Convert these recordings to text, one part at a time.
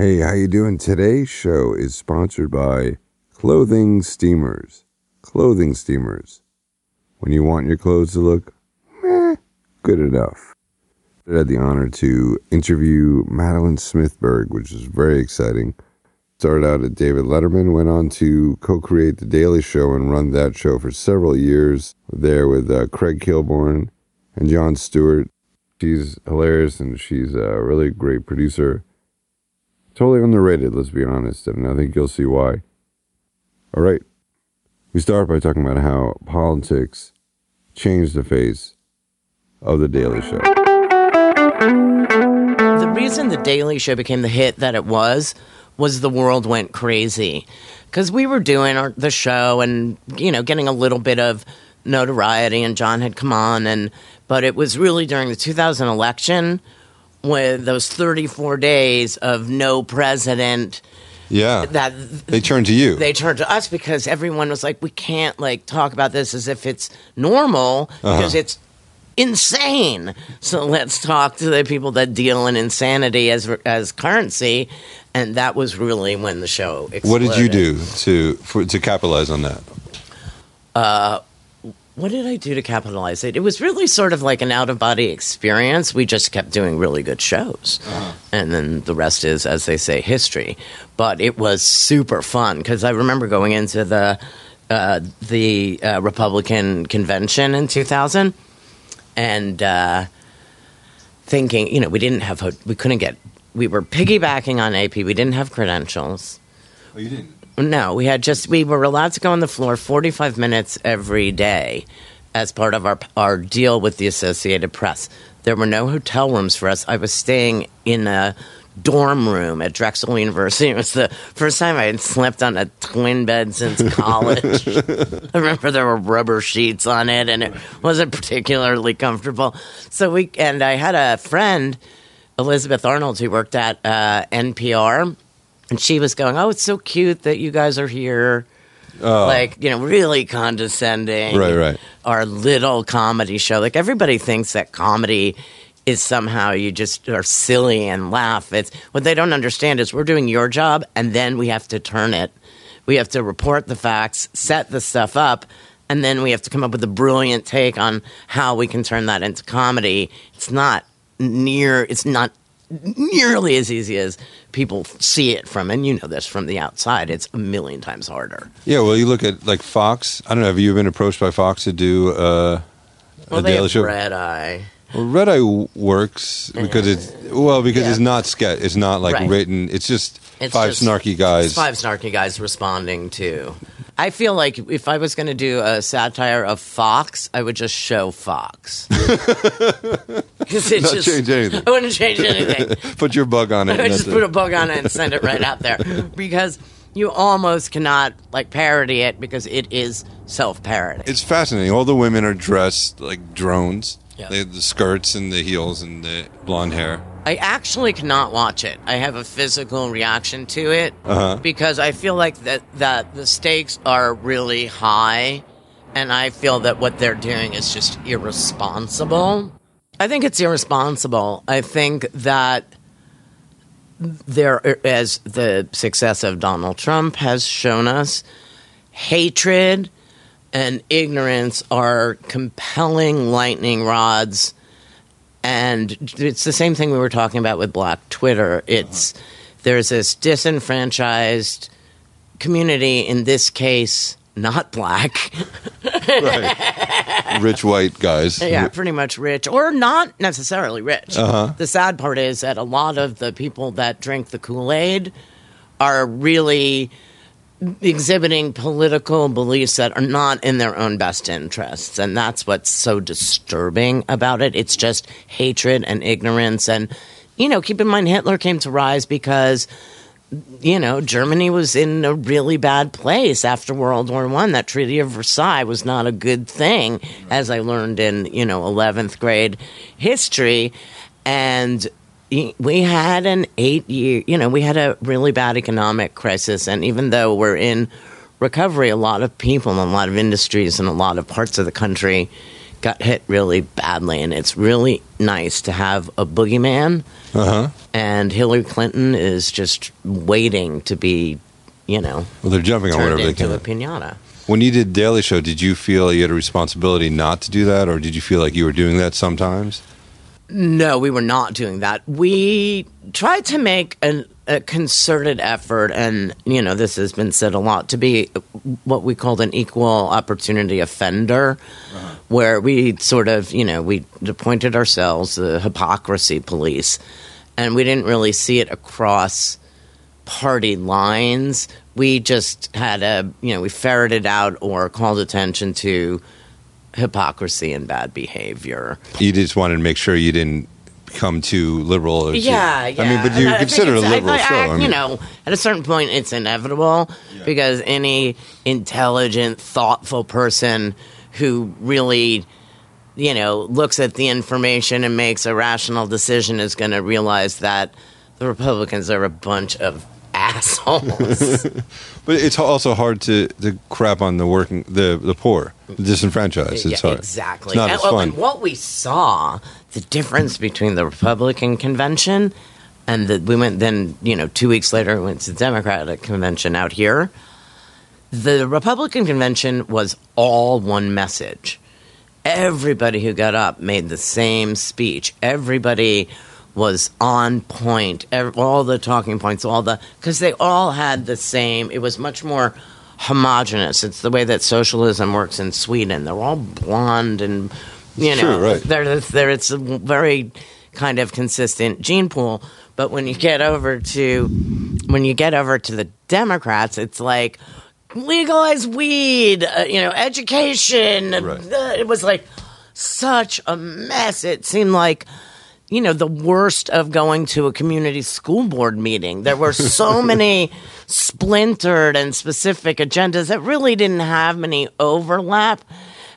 Hey, how you doing? Today's show is sponsored by Clothing Steamers. Clothing Steamers. When you want your clothes to look meh, good enough. I had the honor to interview Madeleine Smithberg, which is very exciting. Started out at David Letterman, went on to co-create The Daily Show and run that show for several years. There with uh, Craig Kilborn and Jon Stewart. She's hilarious and she's a really great producer. Totally underrated, let's be honest, and I think you'll see why. All right. We start by talking about how politics changed the face of The Daily Show. The reason The Daily Show became the hit that it was was the world went crazy. Because we were doing our, the show and, you know, getting a little bit of notoriety, and Jon had come on. and But it was really during the 2000 election with those 34 days of no president Yeah. that they turned to you. they turned to us because everyone was like, we can't like talk about this as if it's normal uh-huh. because it's insane. So let's talk to the people that deal in insanity as as currency, and that was really when the show. Exploded. what did you do to for, to capitalize on that? Uh, What did I do to capitalize it? It was really sort of like an out of body experience. We just kept doing really good shows. And then the rest is, as they say, history. But it was super fun because I remember going into the uh, the uh, Republican convention in 2000 and uh, thinking, you know, we didn't have, ho- we couldn't get, we were piggybacking on AP. We didn't have credentials. Oh, you didn't. No, we had just we were allowed to go on the floor 45 minutes every day as part of our our deal with the Associated Press. There were no hotel rooms for us. I was staying in a dorm room at Drexel University. It was the first time I had slept on a twin bed since college. I remember there were rubber sheets on it and it wasn't particularly comfortable. So we and I had a friend Elizabeth Arnold who worked at uh, NPR and she was going, "Oh, it's so cute that you guys are here." Oh. Like you know, really condescending. Right, right. Our little comedy show. Like everybody thinks that comedy is somehow you just are silly and laugh. It's what they don't understand is we're doing your job, and then we have to turn it. We have to report the facts, set the stuff up, and then we have to come up with a brilliant take on how we can turn that into comedy. It's not near. It's not nearly as easy as people see it from, and you know this from the outside. It's a million times harder. Yeah. Well, you look at like Fox. I don't know. Have you been approached by Fox to do uh, Well, a they Daily have Show? red eye. Well, Red Eye works because it's well because Yeah. it's not sketch. It's not like Right. written. It's just It's five just- snarky guys. Five snarky guys responding to. I feel like if I was going to do a satire of Fox, I would just show Fox. it Not just- change anything. I wouldn't change anything. Put your bug on it. I would just put it. a bug on it and send it right out there because you almost cannot like parody it because it is self-parody. It's fascinating. All the women are dressed like drones. Yeah. They have the skirts and the heels and the blonde hair. I actually cannot watch it. I have a physical reaction to it Uh-huh. because I feel like that that the stakes are really high, and I feel that what they're doing is just irresponsible. I think it's irresponsible. I think that there, as the success of Donald Trump has shown us, hatred and ignorance are compelling lightning rods and it's the same thing we were talking about with black twitter it's there's this disenfranchised community in this case not black Right. Rich white guys. yeah pretty much rich or not necessarily rich uh-huh. the sad part is that a lot of the people that drink the kool-aid are really exhibiting political beliefs that are not in their own best interests and that's what's so disturbing about it. It's just hatred and ignorance and you know keep in mind hitler came to rise because you know germany was in a really bad place after world war one. That treaty of versailles was not a good thing as i learned in you know 11th grade history. And we had an eight year, you know, we had a really bad economic crisis. And even though we're in recovery, a lot of people and a lot of industries and a lot of parts of the country got hit really badly, and it's really nice to have a boogeyman. Uh huh. And Hillary Clinton is just waiting to be, you know, Well, they're jumping on whatever they can. a pinata. When you did Daily Show, did you feel you had a responsibility not to do that, or did you feel like you were doing that sometimes? No, we were not doing that. We tried to make an, a concerted effort, and you know, this has been said a lot, to be what we called an equal opportunity offender, uh-huh. where we sort of, you know, we appointed ourselves the hypocrisy police, and we didn't really see it across party lines. We just had a, you know, we ferreted out or called attention to hypocrisy and bad behavior. You just wanted to make sure you didn't become too liberal. Or too- Yeah, yeah. I mean, but you I consider it a liberal I- show. I- I mean, you know, at a certain point, it's inevitable because any intelligent, thoughtful person who really, you know, looks at the information and makes a rational decision is going to realize that the Republicans are a bunch of assholes. but it's also hard to, to crap on the working, the the poor, the disenfranchised. It's yeah, hard. exactly. It's not and, as well, fun. and what we saw, the difference between the Republican convention and the, we went then, you know, two weeks later, we went to the Democratic convention out here. The Republican convention was all one message. Everybody who got up made the same speech. Everybody was on point. All the talking points, all the because they all had the same. It was much more homogenous. It's the way that socialism works in Sweden. They're all blonde and you know, true, right. they're, they're, it's a very kind of consistent gene pool. But when you get over to when you get over to the Democrats, it's like legalize weed, uh, you know, education. Right. uh, it was like such a mess. It seemed like you know the worst of going to a community school board meeting. There were so many splintered and specific agendas that really didn't have many overlap,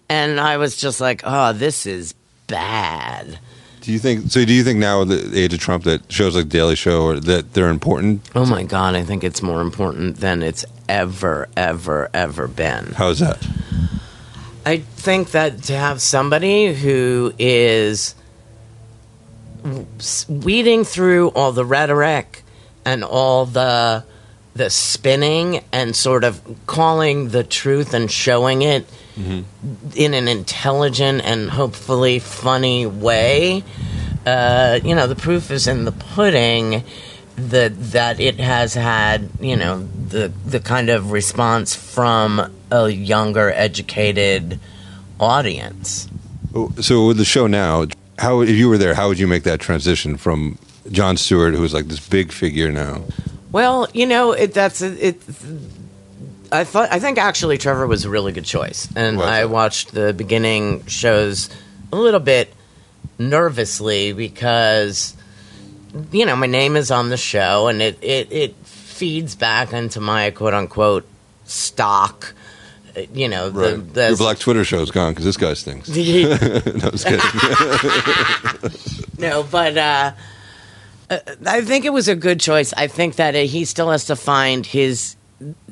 and I was just like, "Oh, this is bad." Do you think so? Do you think now, with the age of Trump, that shows like Daily Show or that they're important? Oh my god, I think it's more important than it's ever, ever, ever been. How is that? I think that to have somebody who is weeding through all the rhetoric and all the the spinning and sort of calling the truth and showing it in an intelligent and hopefully funny way. Uh, you know, the proof is in the pudding that that it has had, you know, the the kind of response from a younger, educated audience. So with the show now, how if you were there, how would you make that transition from Jon Stewart, who's like this big figure now? Well, you know, it, that's it. I thought I think actually Trevor was a really good choice, and Was I it? watched the beginning shows a little bit nervously because you know my name is on the show, and it it, it feeds back into my quote unquote stock. Uh, You know, the, the Your Black Twitter show is gone because this guy stinks. no, I was kidding. no, but uh, uh, I think it was a good choice. I think that uh, he still has to find his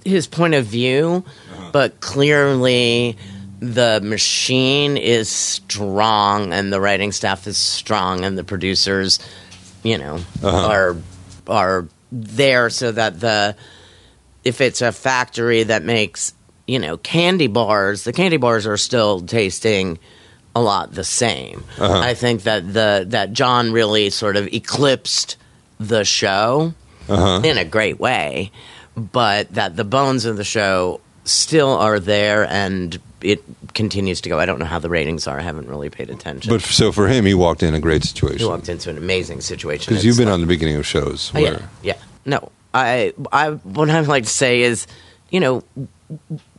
his point of view, but clearly the machine is strong and the writing staff is strong and the producers, you know, are are there so that the if it's a factory that makes you know candy bars, the candy bars are still tasting a lot the same. Uh-huh. I think that the that Jon really sort of eclipsed the show uh-huh. in a great way, but that the bones of the show still are there and it continues to go. I don't know how the ratings are. I haven't really paid attention. but so for him, he walked in a great situation. he walked into an amazing situation. because you've been like- on the beginning of shows Oh, where yeah, yeah. No, I, I, what I'd like to say is, you know,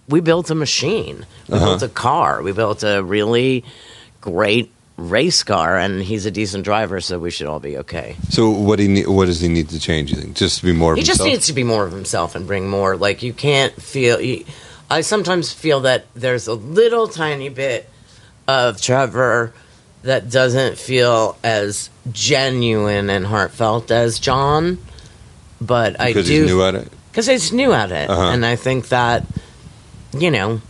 we built a machine. We Uh-huh. built a car. We built a really great race car, and he's a decent driver, so we should all be okay. So what he ne- what does he need to change? You think just to be more of He just needs to be more of himself and bring more. Like you can't feel. You, I sometimes feel that there's a little tiny bit of Trevor that doesn't feel as genuine and heartfelt as Jon. But I do. because he's new at it. because he's new at it, Uh-huh. and I think that you know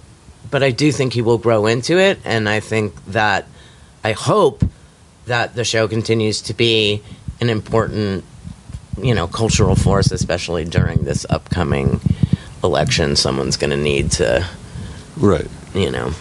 but I do think he will grow into it, and I think that I hope that the show continues to be an important, you know, cultural force, especially during this upcoming election. Someone's going to need to, Right. you know,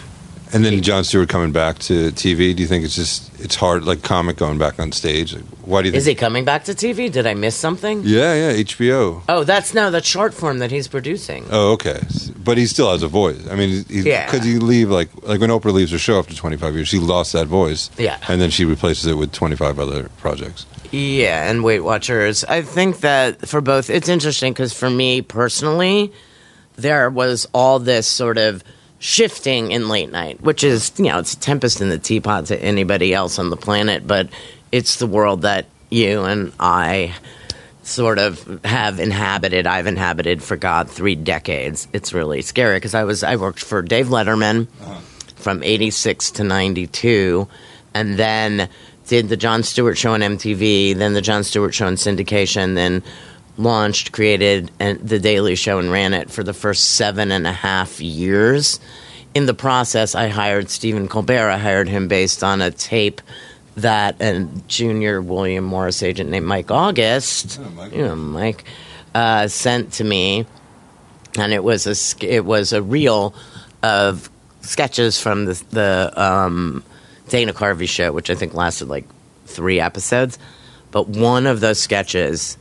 And then Jon Stewart coming back to TV. Do you think it's just it's hard, like comic going back on stage? Like, why do you think? is he coming back to TV? Did I miss something? Yeah, yeah, HBO. Oh, that's no, that's short form that he's producing. Oh, okay. But he still has a voice. I mean, he's, Yeah. Could he leave like like when Oprah leaves her show after 25 years, she lost that voice. Yeah. And then she replaces it with 25 other projects. Yeah, and Weight Watchers. I think that for both, it's interesting because for me personally, there was all this sort of shifting in late night, which is, you know, it's a tempest in the teapot to anybody else on the planet, but it's the world that you and I sort of have inhabited. I've inhabited for God three decades. It's really scary because I was I worked for Dave Letterman uh-huh. from '86 to '92, and then did the Jon Stewart show on MTV, then the Jon Stewart show on syndication, then launched, created and the Daily Show and ran it for the first seven and a half years. In the process, I hired Stephen Colbert. I hired him based on a tape that a junior William Morris agent named Mike August, you know, Mike, uh, sent to me, and it was a it was a reel of sketches from the the um, Dana Carvey show, which I think lasted like three episodes. But one of those sketches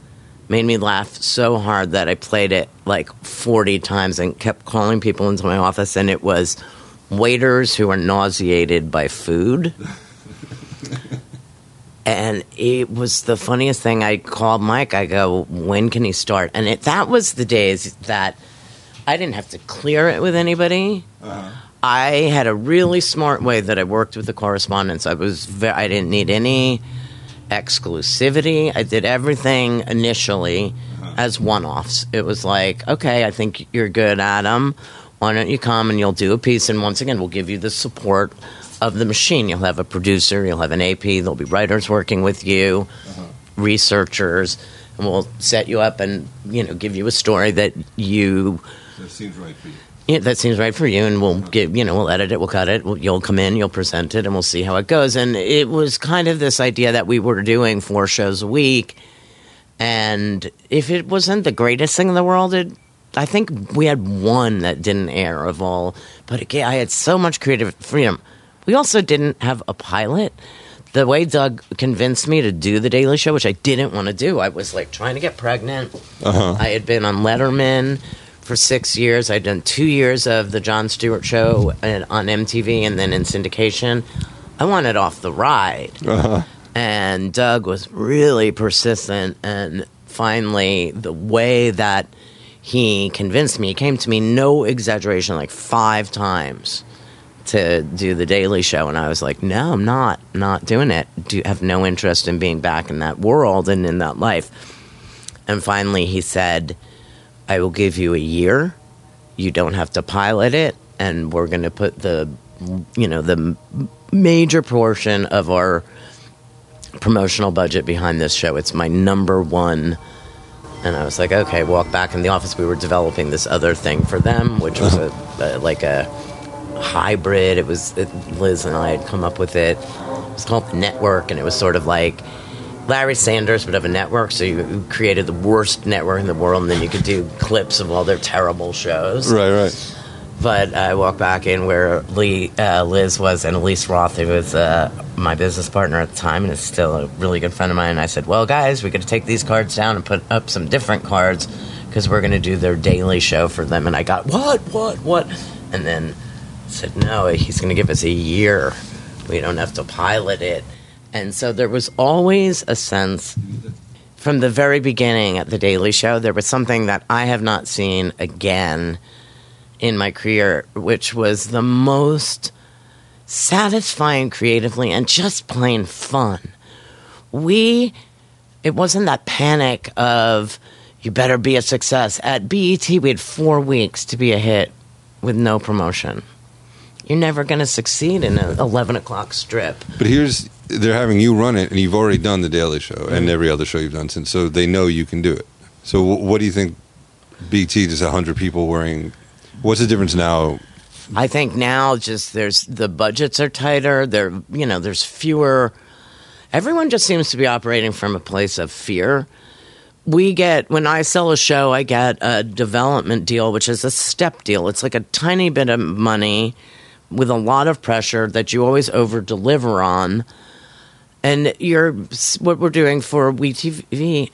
made me laugh so hard that I played it like 40 times and kept calling people into my office, and it was waiters who are nauseated by food. and it was the funniest thing. I called Mike. I go, "When can he start?" And it that was the days that I didn't have to clear it with anybody. Uh-huh. I had a really smart way that I worked with the correspondence. I was ve- I didn't need any exclusivity. I did everything initially uh-huh. as one-offs. It was like, okay, I think you're good, Adam. Why don't you come and you'll do a piece? And once again, we'll give you the support of the machine. You'll have a producer, you'll have an AP, there'll be writers working with you, uh-huh. researchers, and we'll set you up and you know give you a story that you That seems right for you. Yeah, that seems right for you, and we'll give you know we'll edit it, we'll cut it, we'll, you'll come in, you'll present it, and we'll see how it goes. And it was kind of this idea that we were doing four shows a week, and if it wasn't the greatest thing in the world, it I think we had one that didn't air of all, but again, I had so much creative freedom. We also didn't have a pilot. The way Doug convinced me to do the Daily Show, which I didn't want to do, I was like trying to get pregnant. Uh-huh. I had been on Letterman for six years. I'd done two years of the Jon Stewart Show and- on MTV and then in syndication. I wanted off the ride. Uh-huh. And Doug was really persistent. And finally, the way that he convinced me, he came to me, no exaggeration, like five times to do the Daily Show, and I was like, "No, I'm not, not doing it. Do have no interest in being back in that world and in that life." And finally, he said, "I will give you a year. You don't have to pilot it, and we're going to put the, you know, the major portion of our promotional budget behind this show. It's my number one." And I was like, "Okay." Walk back in the office. We were developing this other thing for them, which was a, a like a hybrid. It was it, Liz and I had come up with it. It was called Network, and it was sort of like Larry Sanders would have a network. So you created the worst network in the world, and then you could do clips of all their terrible shows. Right, right. But I walked back in where Lee, uh, Liz was, and Elise Roth, who was uh, my business partner at the time, and is still a really good friend of mine. And I said, "Well, guys, we got to take these cards down and put up some different cards because we're going to do their daily show for them." And I got what, what, what, and then said, "No, he's going to give us a year. We don't have to pilot it." And so there was always a sense from the very beginning at the Daily Show. There was something that I have not seen again in my career, which was the most satisfying creatively and just plain fun. We, it wasn't that panic of you better be a success. At BET, we had four weeks to be a hit with no promotion. You're never going to succeed in an 11 o'clock strip. But here's they're having you run it, and you've already done the Daily Show and every other show you've done since, so they know you can do it. So wh- what do you think? BT just hundred people wearing. What's the difference now I think now just there's the budgets are tighter. There, you know, there's fewer. Everyone just seems to be operating from a place of fear. We get when I sell a show, I get a development deal, which is a step deal. It's like a tiny bit of money with a lot of pressure that you always over deliver on. And you're what we're doing for WeTV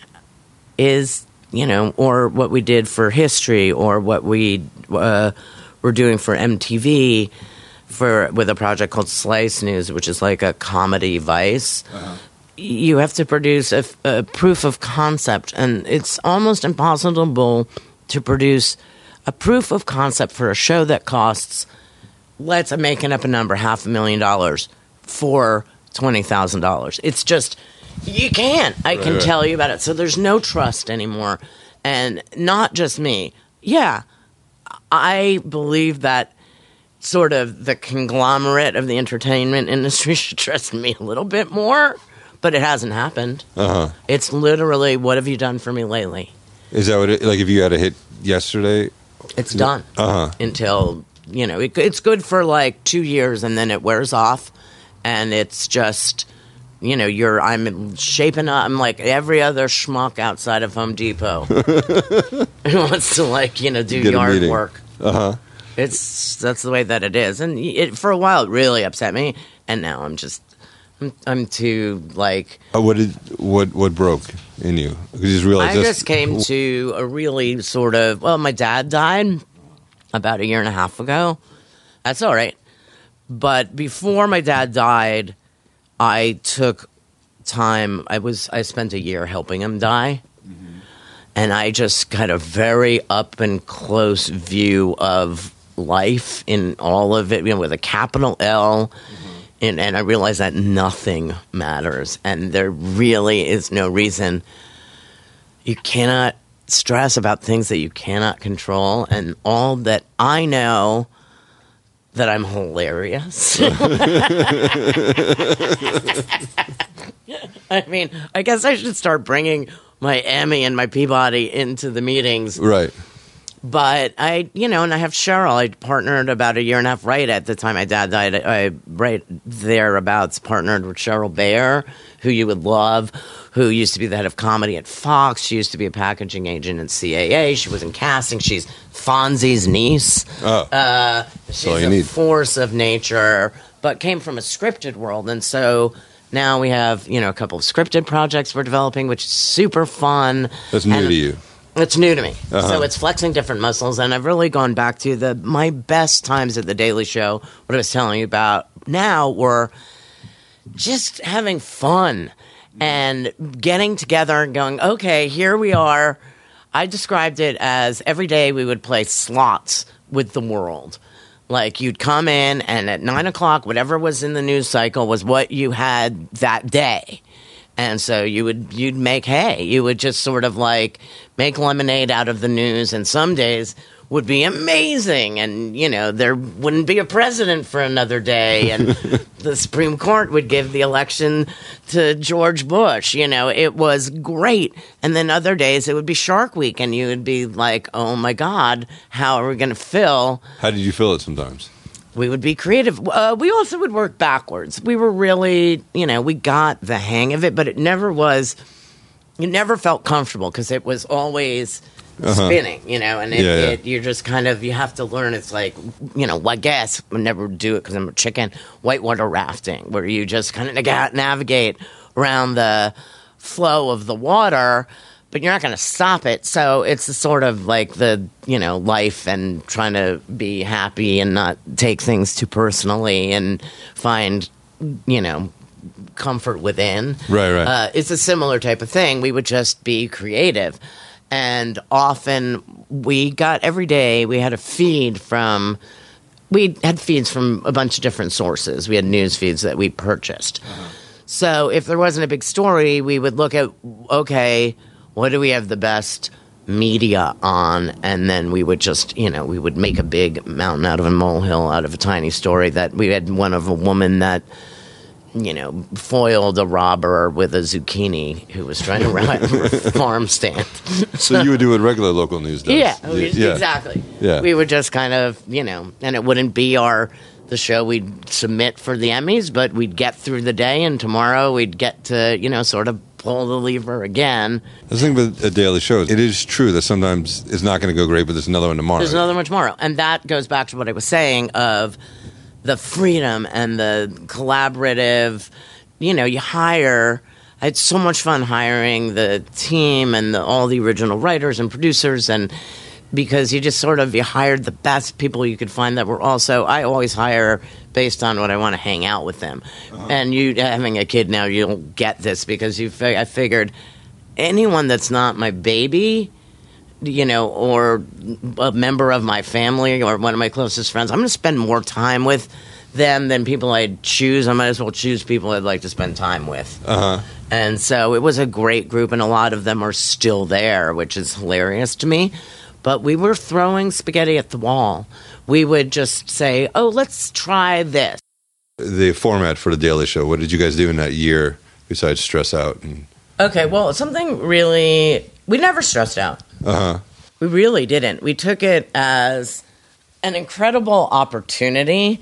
is you know, or what we did for history, or what we uh, were doing for MTV for with a project called Slice News, which is like a comedy vice. Uh-huh. You have to produce a, a proof of concept, and it's almost impossible to produce a proof of concept for a show that costs, let's I'm making up a number, half a million dollars for twenty thousand dollars. It's just you can't. I can right. tell you about it. So there's no trust anymore. And not just me. Yeah, I believe that sort of the conglomerate of the entertainment industry should trust me a little bit more, but it hasn't happened. Uh-huh. It's literally, what have you done for me lately? Is that what it, like if you had a hit yesterday? It's done. Uh-huh. Until, you know, it, it's good for like two years and then it wears off and it's just you know, you're I'm shaping up. I'm like every other schmuck outside of Home Depot who wants to like you know do Get yard work. Uh huh. It's that's the way that it is, and it, for a while it really upset me, and now I'm just I'm, I'm too like. Uh, what did what what broke in you? You just realized I just came to a really sort of well, my dad died about a year and a half ago. That's all right, but before my dad died I took time. I was I spent a year helping him die, mm-hmm. and I just got a very up and close view of life in all of it, you know, with a capital L. Mm-hmm. And, and I realized that nothing matters, and there really is no reason. You cannot stress about things that you cannot control, and all that I know that I'm hilarious. I mean, I guess I should start bringing my Emmy and my Peabody into the meetings. Right. But I, you know, and I have Cheryl. I partnered about a year and a half right at the time my dad died. I right thereabouts partnered with Cheryl Bayer, who you would love, who used to be the head of comedy at Fox. She used to be a packaging agent at CAA. She was in casting. She's Fonzie's niece. Oh, uh, she's a need. force of nature, but came from a scripted world, and so now we have you know a couple of scripted projects we're developing, which is super fun. That's new and to you. It's new to me, uh-huh. so it's flexing different muscles, and I've really gone back to the my best times at the Daily Show. What I was telling you about now were just having fun and getting together and going, okay, here we are. I described it as every day we would play slots with the world. Like you'd come in, and at nine o'clock, whatever was in the news cycle was what you had that day. And so you would you'd make hay. You would just sort of like make lemonade out of the news. And some days would be amazing. And you know there wouldn't be a president for another day. And the supreme court would give the election to george bush. You know it was great. And then other days it would be shark week. And you would be like oh my god how are we going to fill how did you fill it sometimes we would be creative. Uh, we also would work backwards. We were really, you know, we got the hang of it, but it never was, it never felt comfortable because it was always uh-huh. spinning, you know, and it, yeah, yeah. It, you're just kind of you have to learn. It's like you know, I guess I never do it because I'm a chicken. Whitewater rafting, where you just kind of navigate around the flow of the water, but you're not going to stop it. So it's sort of like the you know life and trying to be happy and not take things too personally and find you know comfort within. Right, right. Uh, it's a similar type of thing. We would just be creative and often we got every day we had a feed from we had feeds from a bunch of different sources we had news feeds that we purchased uh-huh. so if there wasn't a big story we would look at okay what do we have the best media on and then we would just you know we would make a big mountain out of a molehill out of a tiny story that we had one of a woman that you know, foiled a robber with a zucchini who was trying to rob a farm stand. So you would do what regular local news does. Yeah, we- exactly. Yeah. We would just kind of, you know, and it wouldn't be our the show we'd submit for the Emmys, but we'd get through the day, and tomorrow we'd get to, you know, sort of pull the lever again. The thing with a daily show, it is true that sometimes it's not going to go great, but there's another one tomorrow. There's another one tomorrow, and that goes back to what I was saying of the freedom and the collaborative. You know, you hire. I had so much fun hiring the team and the, all the original writers and producers, and because you just sort of you hired the best people you could find that were also. I always hire based on what I want to hang out with them, and you having a kid now, you'll get this because you. I figured anyone that's not my baby you know, or a member of my family or one of my closest friends, I'm going to spend more time with them than people I'd choose. I might as well choose people I'd like to spend time with. Uh huh. And so it was a great group, and a lot of them are still there, which is hilarious to me. But we were throwing spaghetti at the wall. We would just say, oh, let's try this. The format for the Daily Show. What did you guys do in that year besides stress out? And Okay, well, something really. We never stressed out. uh huh. We really didn't. We took it as an incredible opportunity,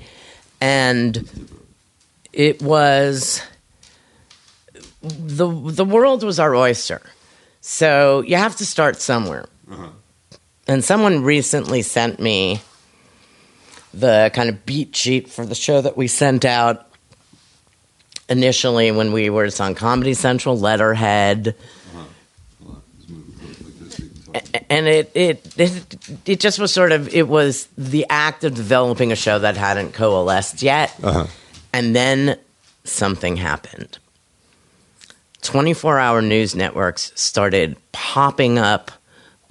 and it was the the world was our oyster. So you have to start somewhere. And someone recently sent me the kind of beat sheet for the show that we sent out initially when we were on Comedy Central, Letterhead and it, it it it just was sort of it was the act of developing a show that hadn't coalesced yet, Uh-huh. and then something happened. Twenty four hour news networks started popping up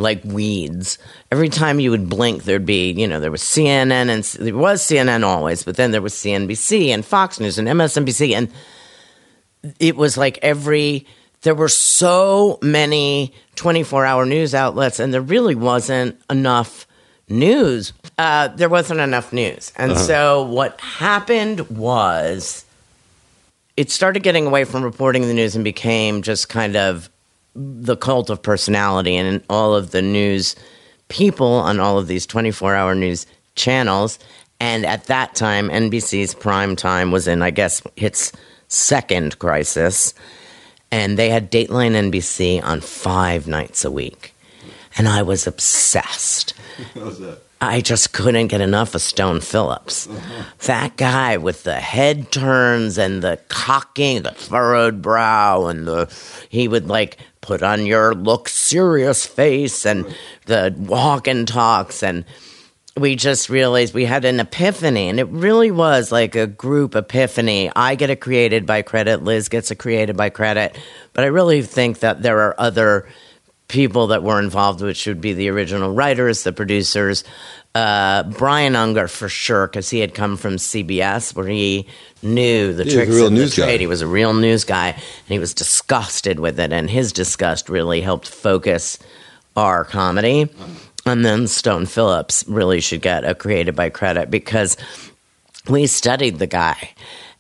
like weeds. Every time you would blink, there'd be you know there was CNN and there was CNN always, but then there was CNBC and Fox News and MSNBC and it was like every there were so many 24 hour news outlets and there really wasn't enough news. Uh, there wasn't enough news. And so what happened was it started getting away from reporting the news and became just kind of the cult of personality and all of the news people on all of these 24 hour news channels. And at that time, NBC's prime time was in, I guess, its second crisis. And they had Dateline NBC on five nights a week. And I was obsessed. I just couldn't get enough of Stone Phillips. Uh-huh. That guy with the head turns and the cocking, the furrowed brow, and the he would like put on your look serious face and the walk and talks and we just realized we had an epiphany and it really was like a group epiphany. I get it created by credit, Liz gets it created by credit, but I really think that there are other people that were involved, which would be the original writers, the producers. Uh, Brian Unger for sure, because he had come from CBS, where he knew the Yeah, tricks a real of the news guy. trade. He was a real news guy, and he was disgusted with it. And his disgust really helped focus our comedy. And then Stone Phillips really should get a created by credit because we studied the guy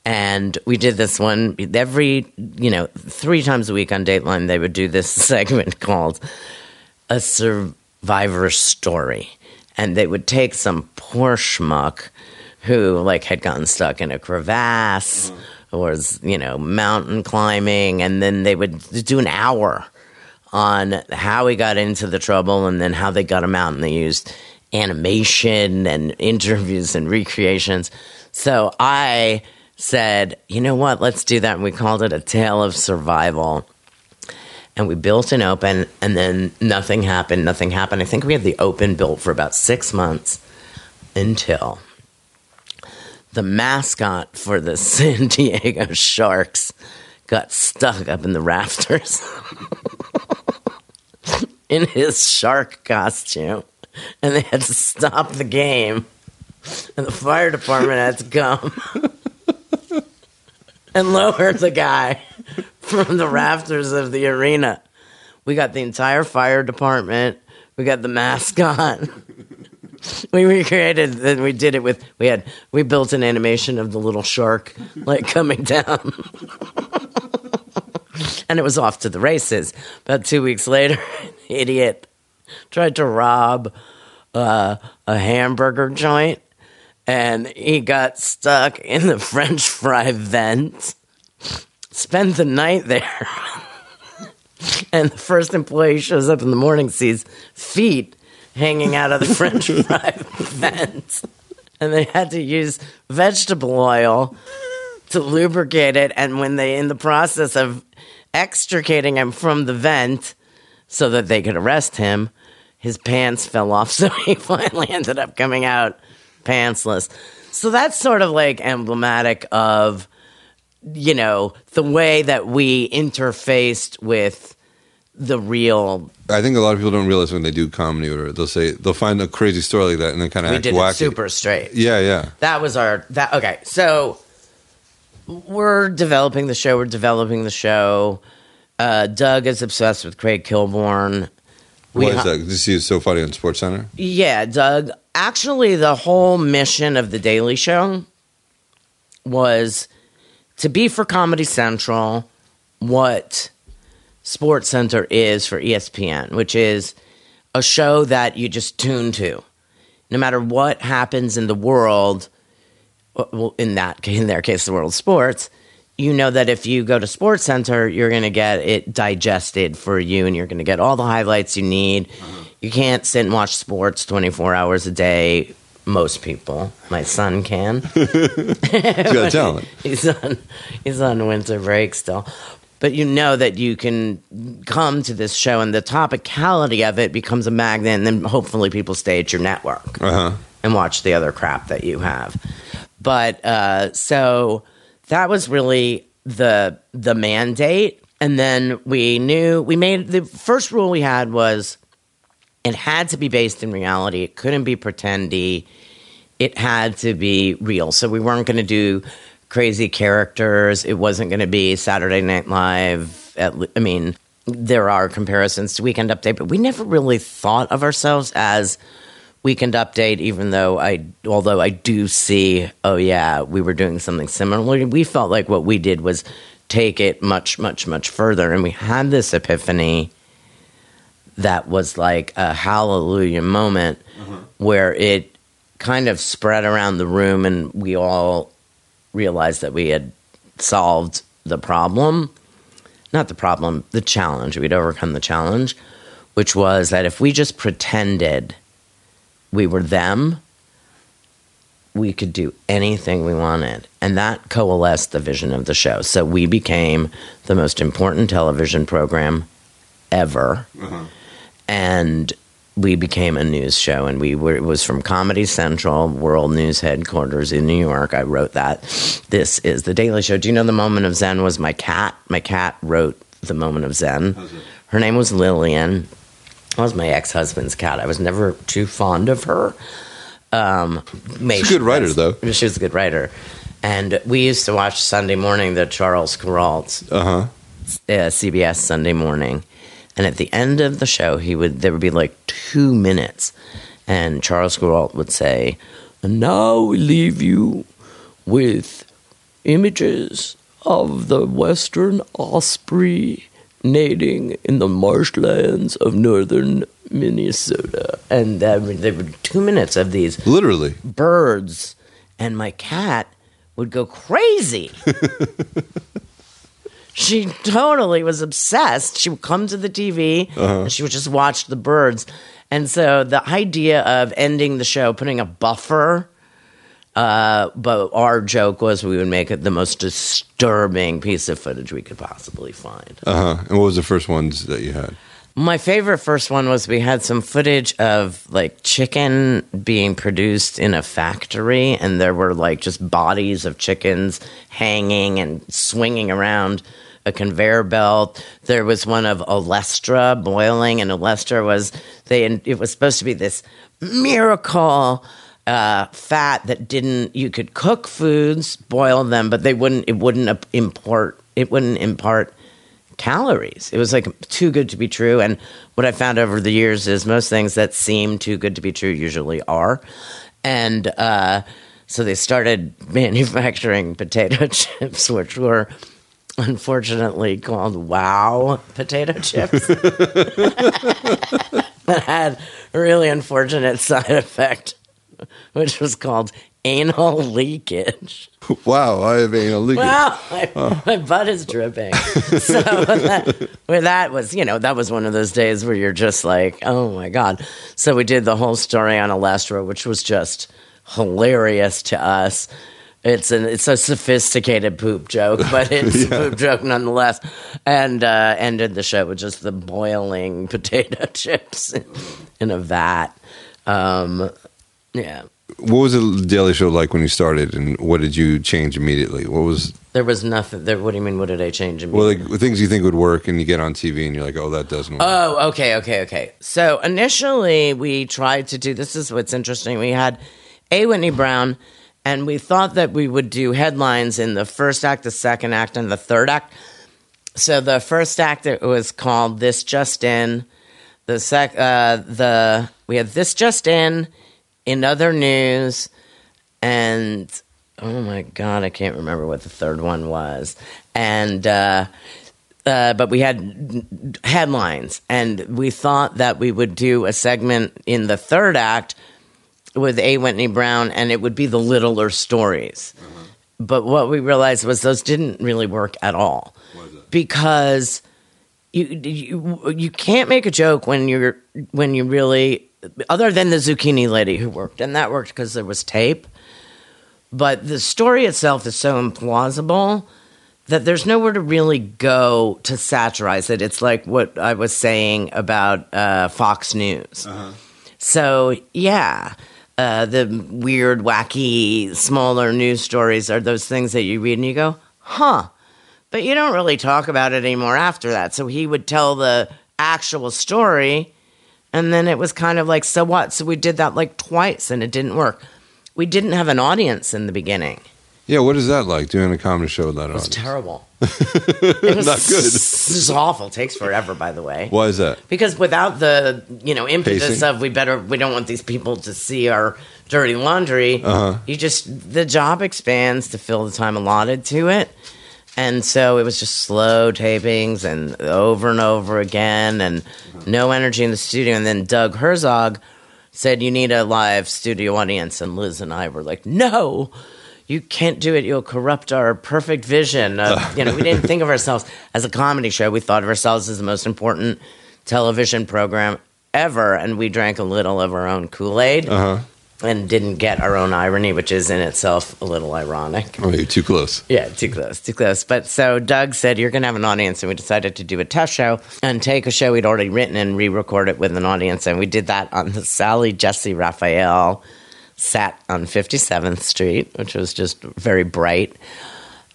and we did this one every you know three times a week on dateline they would do this segment called a survivor story. And they would take some poor schmuck who like had gotten stuck in a crevasse uh-huh. or was you know mountain climbing. And then they would do an hour on how he got into the trouble and then how they got him out. And they used animation and interviews and recreations. So i said you know what? Let's do that. And we called it a tale of survival. And we built an open and then nothing happened nothing happened. I think we had the open built for about six months until the mascot for the san diego sharks got stuck up in the rafters in his shark costume. And they had to stop the game. And the fire department had to come and lower the guy from the rafters of the arena. We got the entire fire department. We got the mascot. we recreated then we did it with we had we built an animation of the little shark like coming down and it was off to the races about two weeks later idiot tried to rob uh, a hamburger joint and he got stuck in the french fry vent. Spent the night there. And the first employee shows up in the morning sees feet hanging out of the french fry vent. And they had to use vegetable oil to lubricate it. And when they in the process of extricating him from the vent so that they could arrest him his pants fell off. So he finally ended up coming out pantsless so that's sort of like emblematic of you know the way that we interfaced with the real I think a lot of people don't realize when they do comedy or they'll say they'll find a crazy story like that and then kind of we act did wacky. it super straight Yeah, yeah. that was our that okay so we're developing the show we're developing the show uh, doug is obsessed with craig kilborn We What is ha- that? This is so funny on Sports Center. yeah doug actually the whole mission of the daily show was to be for comedy central what sports center is for espn which is a show that you just tune to no matter what happens in the world well, in that in their case, the world of sports, you know that if you go to Sports Center, you're going to get it digested for you, and you're going to get all the highlights you need. Uh-huh. You can't sit and watch sports 24 hours a day. Most people, my son can. He's got talent. he's on he's on winter break still. But you know that you can come to this show, and the topicality of it becomes a magnet, and then hopefully people stay at your network Uh huh. and watch the other crap that you have. But uh, so that was really the the mandate, and then we knew we made the first rule we had was it had to be based in reality. It couldn't be pretendy. It had to be real. So we weren't going to do crazy characters. It wasn't going to be Saturday Night Live. At, I mean, there are comparisons to Weekend Update, but we never really thought of ourselves as Weekend Update. Even though I, although I do see, oh yeah, we were doing something similar. We felt like what we did was take it much, much, much further, and we had this epiphany that was like a hallelujah moment mm-hmm. where it kind of spread around the room and we all realized that we had solved the problem. Not the problem the challenge. We'd overcome the challenge which was that if we just pretended we were them we could do anything we wanted. And that coalesced the vision of the show. So we became the most important television program ever mm-hmm. And we became a news show and we were it was from comedy central world news headquarters in new york. I wrote that. This is the daily show. Do you know the moment of zen was my cat? My cat wrote the moment of zen. Her name was lillian. That was my ex-husband's cat. I was never too fond of her. Um She's a good writer, though. she was a good writer. And we used to watch sunday morning the charles Kuralt Uh huh. uh, CBS Sunday morning, and at the end of the show, he would there would be like two minutes, and Charles Kuralt would say, "And now we leave you with images of the western osprey nading in the marshlands of northern Minnesota," and that, there were two minutes of these Literally. birds, and my cat would go crazy. she totally was obsessed. She would come to the TV and she would just watch the birds. And so the idea of ending the show, putting a buffer, uh, but our joke was we would make it the most disturbing piece of footage we could possibly find. Uh huh. And what was the first ones that you had? My favorite first one was we had some footage of like chicken being produced in a factory, and there were like just bodies of chickens hanging and swinging around a conveyor belt. There was one of Olestra boiling, and Olestra was they. It was supposed to be this miracle uh, fat that didn't. You could cook foods, boil them, but they wouldn't. It wouldn't import. It wouldn't impart calories. It was like too good to be true. And what I found over the years is most things that seem too good to be true usually are. And uh, so they started manufacturing potato chips, which were unfortunately called Wow potato chips. that had a really unfortunate side effect, which was called anal leakage. Wow, I have anal leakage. Wow, my, my butt is dripping. so that, well, that was, you know, that was one of those days where you're just like, oh my god. So we did the whole story on Olestra, which was just hilarious to us. It's an it's a sophisticated poop joke, but it's a poop joke nonetheless. And uh, ended the show with just the boiling potato chips in, in a vat. Um, yeah, What was the Daily Show like when you started, and what did you change immediately? What was there was nothing. There, what do you mean? What did I change? well, like things you think would work, and you get on TV, and you're like, oh, that doesn't work. Oh, okay, okay, okay. So initially, we tried to do this. Is what's interesting. We had a Whitney Brown, and we thought that we would do headlines in the first act, the second act, and the third act. So the first act it was called "This Just In." The sec, uh, the we had "This Just In," in other news, and oh my god, I can't remember what the third one was, and. uh uh, but we had headlines, and we thought that we would do a segment in the third act with A. Whitney Brown, and it would be the littler stories. But what we realized was those didn't really work at all because you, you you can't make a joke when you're when you really other than the zucchini lady who worked, and that worked because there was tape. But the story itself is so implausible that there's nowhere to really go to satirize it. It's like what I was saying about uh, Fox News. So yeah, uh, the weird, wacky, smaller news stories are those things that you read and you go, huh. But you don't really talk about it anymore after that. So he would tell the actual story, and then it was kind of like, so what? So we did that like twice, and it didn't work. We didn't have an audience in the beginning. yeah, what is that like doing a comedy show with that It was audience? terrible. it was Not good. This is awful. It takes forever, by the way. Why is that? Because without the you know impetus Pacing? of we better we don't want these people to see our dirty laundry. Uh-huh. You just the job expands to fill the time allotted to it, and so it was just slow tapings and over and over again, and no energy in the studio. And then Doug Herzog said, "You need a live studio audience," and Liz and I were like, "No." You can't do it. You'll corrupt our perfect vision. Of, you know, we didn't think of ourselves as a comedy show. We thought of ourselves as the most important television program ever, and we drank a little of our own Kool Aid Uh huh. and didn't get our own irony, which is in itself a little ironic. Oh, you're too close. Yeah, too close, too close. But so Doug said, You're going to have an audience. And we decided to do a test show and take a show we'd already written and re record it with an audience. And we did that on the Sally Jessy Raphael sat on 57th Street, which was just very bright.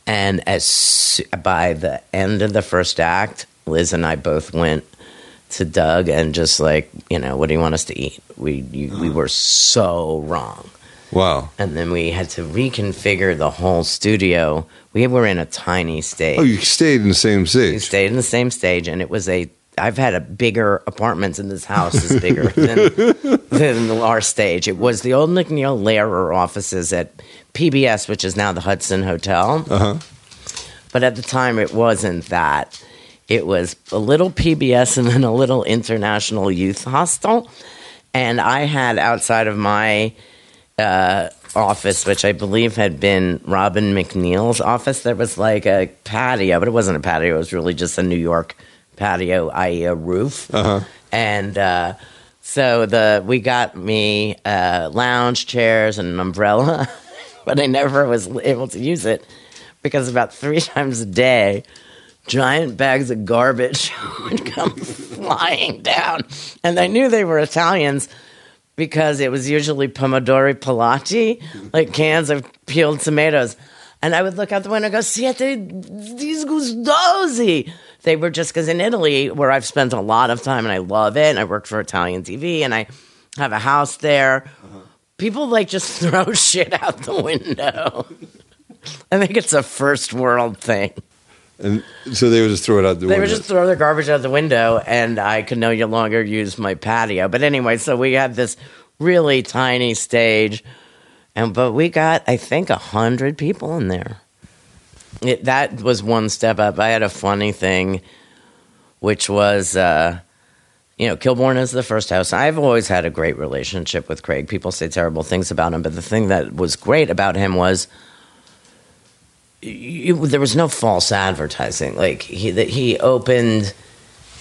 And as by the end of the first act, Liz and I both went to Doug and just like, you know, what do you want us to eat? We you, we were so wrong Wow. and then we had to reconfigure the whole studio. We were in a tiny stage. Oh, you stayed in the same we stage. stayed in the same stage, and it was a. I've had a bigger apartments in this house is bigger than, than our stage. It was the old MacNeil Lehrer offices at PBS, which is now the Hudson Hotel. Uh huh. But at the time, it wasn't that. It was a little PBS and then a little international youth hostel. And I had outside of my uh, office, which I believe had been Robin MacNeil's office, there was like a patio, but it wasn't a patio. It was really just a New York patio, i.e., a roof. Uh-huh. And uh, so the we got me uh, lounge chairs and an umbrella, but I never was able to use it because about three times a day, giant bags of garbage would come flying down. And I knew they were Italians because it was usually pomodori pelati, like cans of peeled tomatoes. And I would look out the window and go, Siete disgustosi. They were just because in Italy, where I've spent a lot of time and I love it, and I worked for Italian TV and I have a house there, people like just throw shit out the window. I think it's a first world thing. And so they would just throw it out the They window. would just throw their garbage out the window, and I could no longer use my patio. But anyway, so we had this really tiny stage, and but we got I think a hundred people in there. It, that was one step up. I had a funny thing, which was, uh, you know, Kilborn is the first house. I've always had a great relationship with Craig. People say terrible things about him, but the thing that was great about him was you, there was no false advertising. Like he that he opened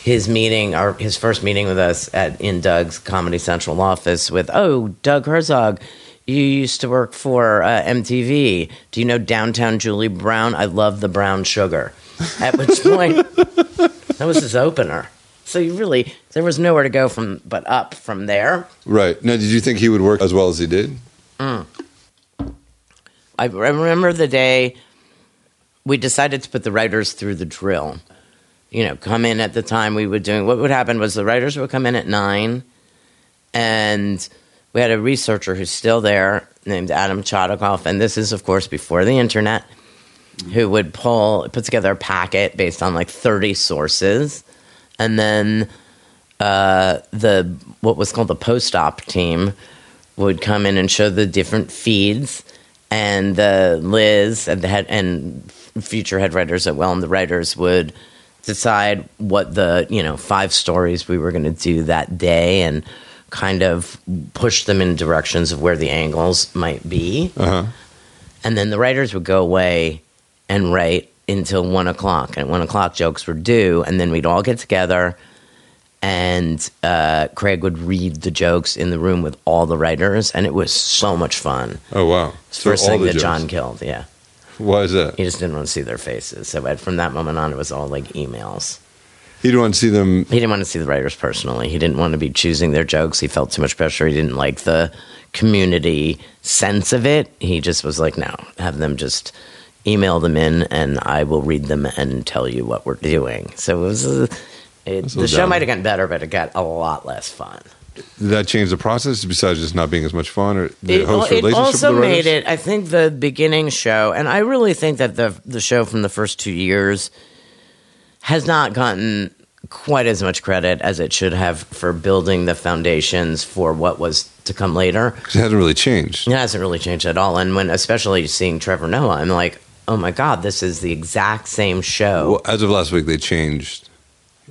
his meeting, our his first meeting with us at in Doug's Comedy Central office with, "Oh, Doug Herzog, you used to work for uh, MTV. Do you know Downtown Julie Brown? I love the brown sugar." At which point, that was his opener. So you really there was nowhere to go from but up from there. right. Now, did you think he would work as well as he did? I remember the day we decided to put the writers through the drill. You know, come in at the time we were doing. What would happen was the writers would come in at nine, and we had a researcher who's still there named Adam Chodikoff, and this is, of course, before the internet, who would pull put together a packet based on like thirty sources, and then uh, the what was called the post op team would come in and show the different feeds, and uh, Liz and the head and future head writers at Well and the writers would decide what the you know five stories we were going to do that day and kind of push them in directions of where the angles might be Uh huh. and then the writers would go away and write until one o'clock. And at one o'clock, jokes were due, and then we'd all get together, and uh, Craig would read the jokes in the room with all the writers, and it was so much fun. Oh wow. It's the first thing the that jokes. Jon killed. Yeah, Why is that? he just didn't want to see their faces. So from that moment on, it was all like emails. He didn't want to see them. He didn't want to see the writers personally. He didn't want to be choosing their jokes. He felt too much pressure. He didn't like the community sense of it. He just was like, no, have them just email them in and I will read them and tell you what we're doing. So it was, uh, it, the show might have gotten better, but it got a lot less fun. Did that change the process besides just not being as much fun, or the It, host it relationship also with the made it, I think, the beginning show, and I really think that the the show from the first two years has not gotten quite as much credit as it should have for building the foundations for what was to come later. it hasn't really changed. It hasn't really changed at all. And when, especially seeing Trevor Noah, I'm like, oh my god, this is the exact same show. Well, as of last week, they changed.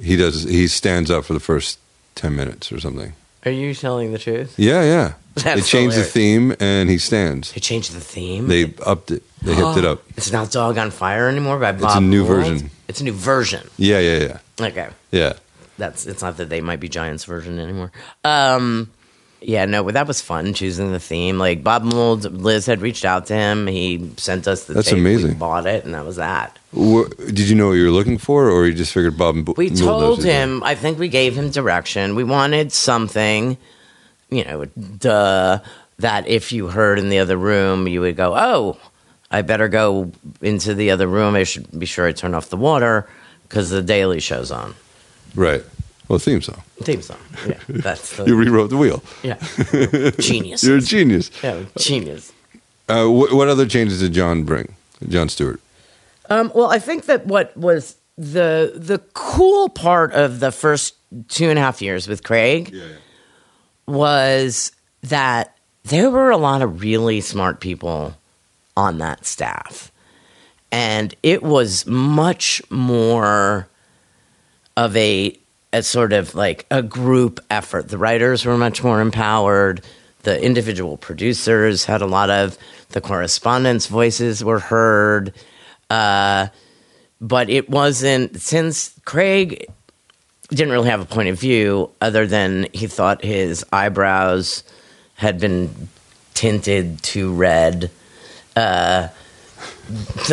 He does. He stands up for the first ten minutes or something. Are you telling the truth? Yeah, yeah. they changed hilarious. the theme, and he stands. They changed the theme. They upped it. They hipped it up. It's not Dog on Fire anymore by Bob. a new Mould. version. It's a new version. Yeah, yeah, yeah, Okay. yeah. that's it's not that they might be Giants version anymore. Um, yeah, no, but that was fun choosing the theme. Like Bob Mould, Liz had reached out to him. He sent us the That's tape. amazing. We bought it, and that was that. Wha- did you know what you were looking for, or you just figured Bob? We told what him. I think we gave him direction. We wanted something, you know, duh, that if you heard in the other room, you would go, "Oh, I better go into the other room. I should be sure I turn off the water because the Daily Show's on." Right. Well, theme song. Theme song. Yeah, that's the, You rewrote the wheel. yeah, genius. You're a genius. Yeah, genius. Uh, what, what other changes did Jon bring? Jon Stewart. Um, well, I think that what was the the cool part of the first two and a half years with Craig was that there were a lot of really smart people on that staff, and it was much more of a a sort of like a group effort. The writers were much more empowered. The individual producers had a lot of the correspondents' voices were heard. Uh, but it wasn't since Craig didn't really have a point of view other than he thought his eyebrows had been tinted too red. Uh,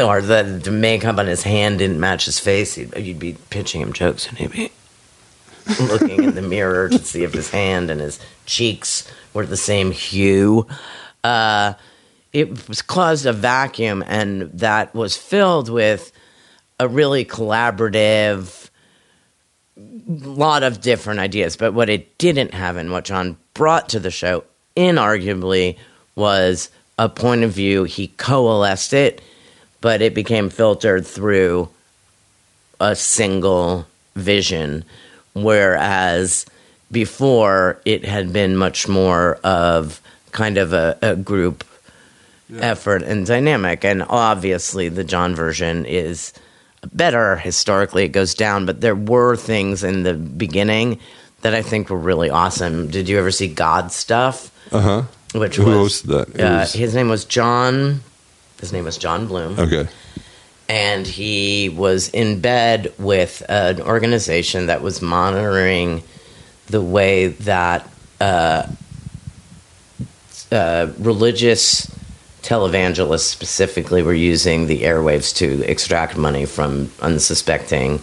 or the, the makeup on his hand didn't match his face. He'd, you'd be pitching him jokes and he'd be looking in the mirror to see if his hand and his cheeks were the same hue. Uh, it was caused a vacuum, and that was filled with a really collaborative lot of different ideas. But what it didn't have, and what Jon brought to the show, inarguably, was a point of view. He coalesced it, but it became filtered through a single vision, whereas before it had been much more of kind of a, a group effort and dynamic. And obviously, the Jon version is better historically. It goes down, but there were things in the beginning that I think were really awesome. Did you ever see God stuff? Uh huh. Which Who was that? Uh, was- his name was John. His name was John Bloom okay. and he was in bed with an organization that was monitoring the way that uh, uh, religious televangelists specifically were using the airwaves to extract money from unsuspecting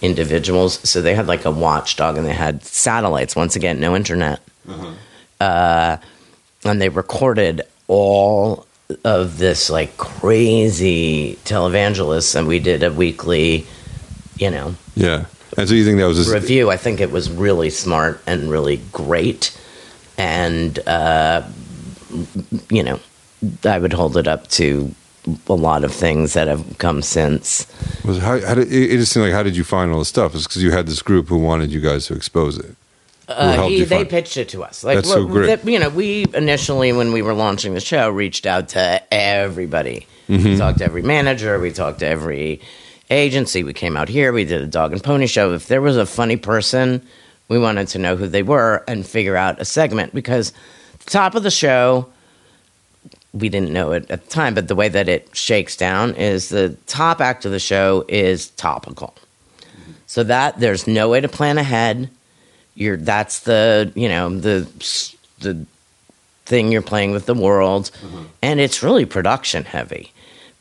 individuals. So they had like a watchdog and they had satellites. Once again, no internet. Uh, and they recorded all of this like crazy televangelists and we did a weekly you know Yeah. And so you think that was just, review i think it was really smart and really great and uh you know i would hold it up to a lot of things that have come since was how, how did, it, it just seemed like how did you find all this stuff? It's because you had this group who wanted you guys to expose it. Uh, he, they pitched it to us. Like, That's so great. that- you know, we initially, when we were launching the show, reached out to everybody. Mm-hmm. We talked to every manager. We talked to every agency. We came out here. We did a dog and pony show. If there was a funny person, we wanted to know who they were and figure out a segment because the top of the show. We didn't know it at the time, but the way that it shakes down is the top act of the show is topical. So that there's no way to plan ahead. You're that's the you know the the thing you're playing with the world. Mm-hmm. And it's really production heavy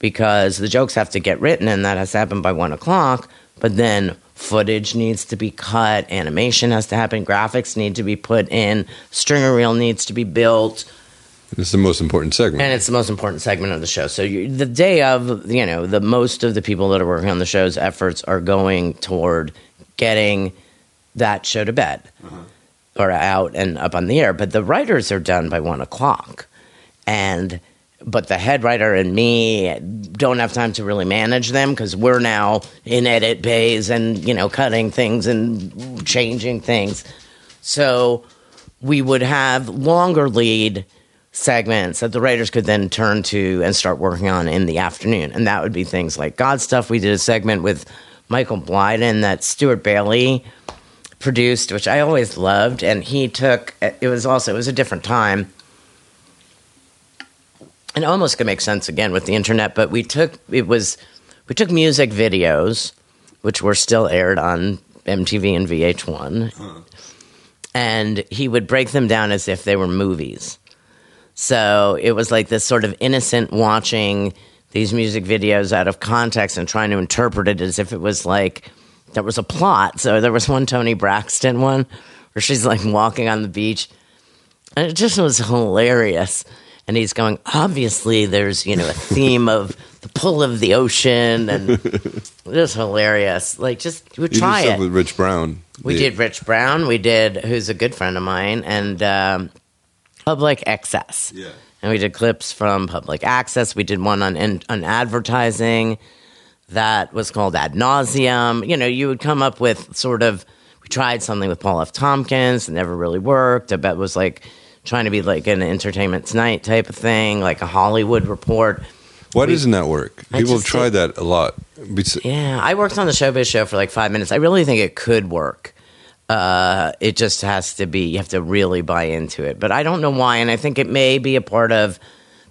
because the jokes have to get written and that has to happen by one o'clock but then footage needs to be cut animation has to happen graphics need to be put in stringer reel needs to be built Is the most important segment. and it's the most important segment of the show. So you, the day of, you know, the most of the people that are working on the show's efforts are going toward getting that show to bed uh-huh. or out and up on the air. But the writers are done by one o'clock, and but the head writer and me don't have time to really manage them because we're now in edit bays and you know cutting things and changing things. So we would have longer lead segments that the writers could then turn to and start working on in the afternoon. And that would be things like God stuff. We did a segment with Michael Blieden that Stuart Bailey produced, which I always loved. And he took it was also it was a different time. And it almost could make sense again with the internet, but we took it was we took music videos, which were still aired on MTV and VH1, and he would break them down as if they were movies. So it was like this sort of innocent watching these music videos out of context and trying to interpret it as if it was like there was a plot. So there was one Toni Braxton one where she's like walking on the beach, and it just was hilarious. And he's going, obviously, there's you know a theme of the pull of the ocean, and it was hilarious. Like, just we try it. with Rich Brown. We The- did Rich Brown. We did who's a good friend of mine, and um, Public Access. Yeah. And we did clips from Public Access. We did one on on advertising that was called Ad Nauseum. You know, you would come up with sort of. We tried something with Paul F. Tompkins. It never really worked. I bet it was like trying to be like an Entertainment Tonight type of thing, like a Hollywood report. Why we- doesn't that work? I People have tried that a lot. Yeah, I worked on the Showbiz show for like five minutes. I really think it could work. Uh, it just has to be, you have to really buy into it. But I don't know why. And I think it may be a part of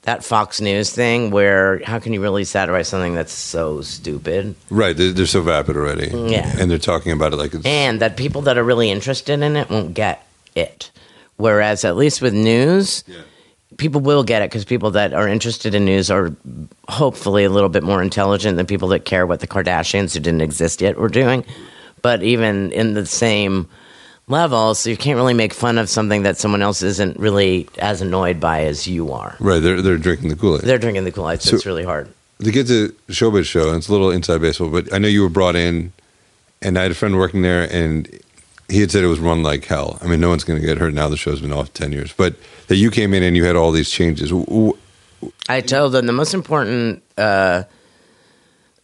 that Fox News thing where how can you really satirize something that's so stupid? Right, they're, they're so vapid already. Yeah. and they're talking about it like it's And that people that are really interested in it won't get it. Whereas, at least with news, people will get it because people that are interested in news are hopefully a little bit more intelligent than people that care what the Kardashians, who didn't exist yet, were doing. But even in the same level, so you can't really make fun of something that someone else isn't really as annoyed by as you are. right. They're they're drinking the Kool Aid. They're drinking the Kool Aid, so, So- it's really hard. to get to showbiz show, and it's a little inside baseball, but I know you were brought in, and I had a friend working there, and he had said it was run like hell. I mean, no one's going to get hurt now. The show's been off ten years, but that you came in and you had all these changes. I told them the most important uh,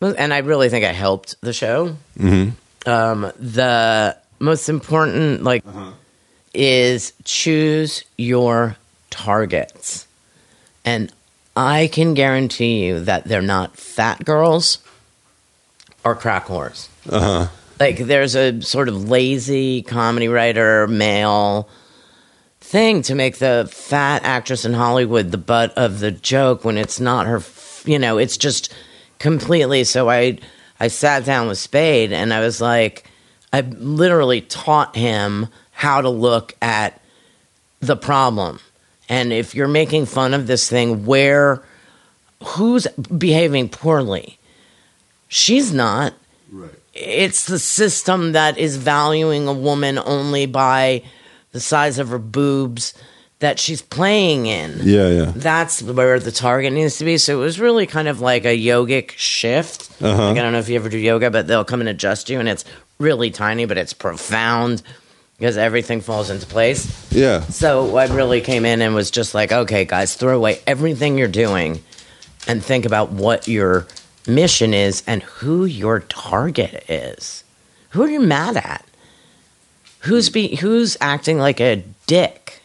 And I really think I helped the show. Mm-hmm. Um, the most important, like, is choose your targets. And I can guarantee you that they're not fat girls or crack whores. Uh-huh. Like, there's a sort of lazy comedy writer, male thing to make the fat actress in Hollywood the butt of the joke when it's not her, f- you know, it's just completely. So I, I sat down with Spade and I was like, I literally taught him how to look at the problem. And if you're making fun of this thing, where, who's behaving poorly? She's not Right. it's the system that is valuing a woman only by the size of her boobs that she's playing in. Yeah, yeah. That's where the target needs to be. So it was really kind of like a yogic shift. Uh-huh. Like, I don't know if you ever do yoga, but they'll come and adjust you, and it's really tiny, but it's profound because everything falls into place. Yeah. So I really came in and was just like, okay, guys, throw away everything you're doing and think about what your mission is and who your target is. Who are you mad at? Who's be who's acting like a dick?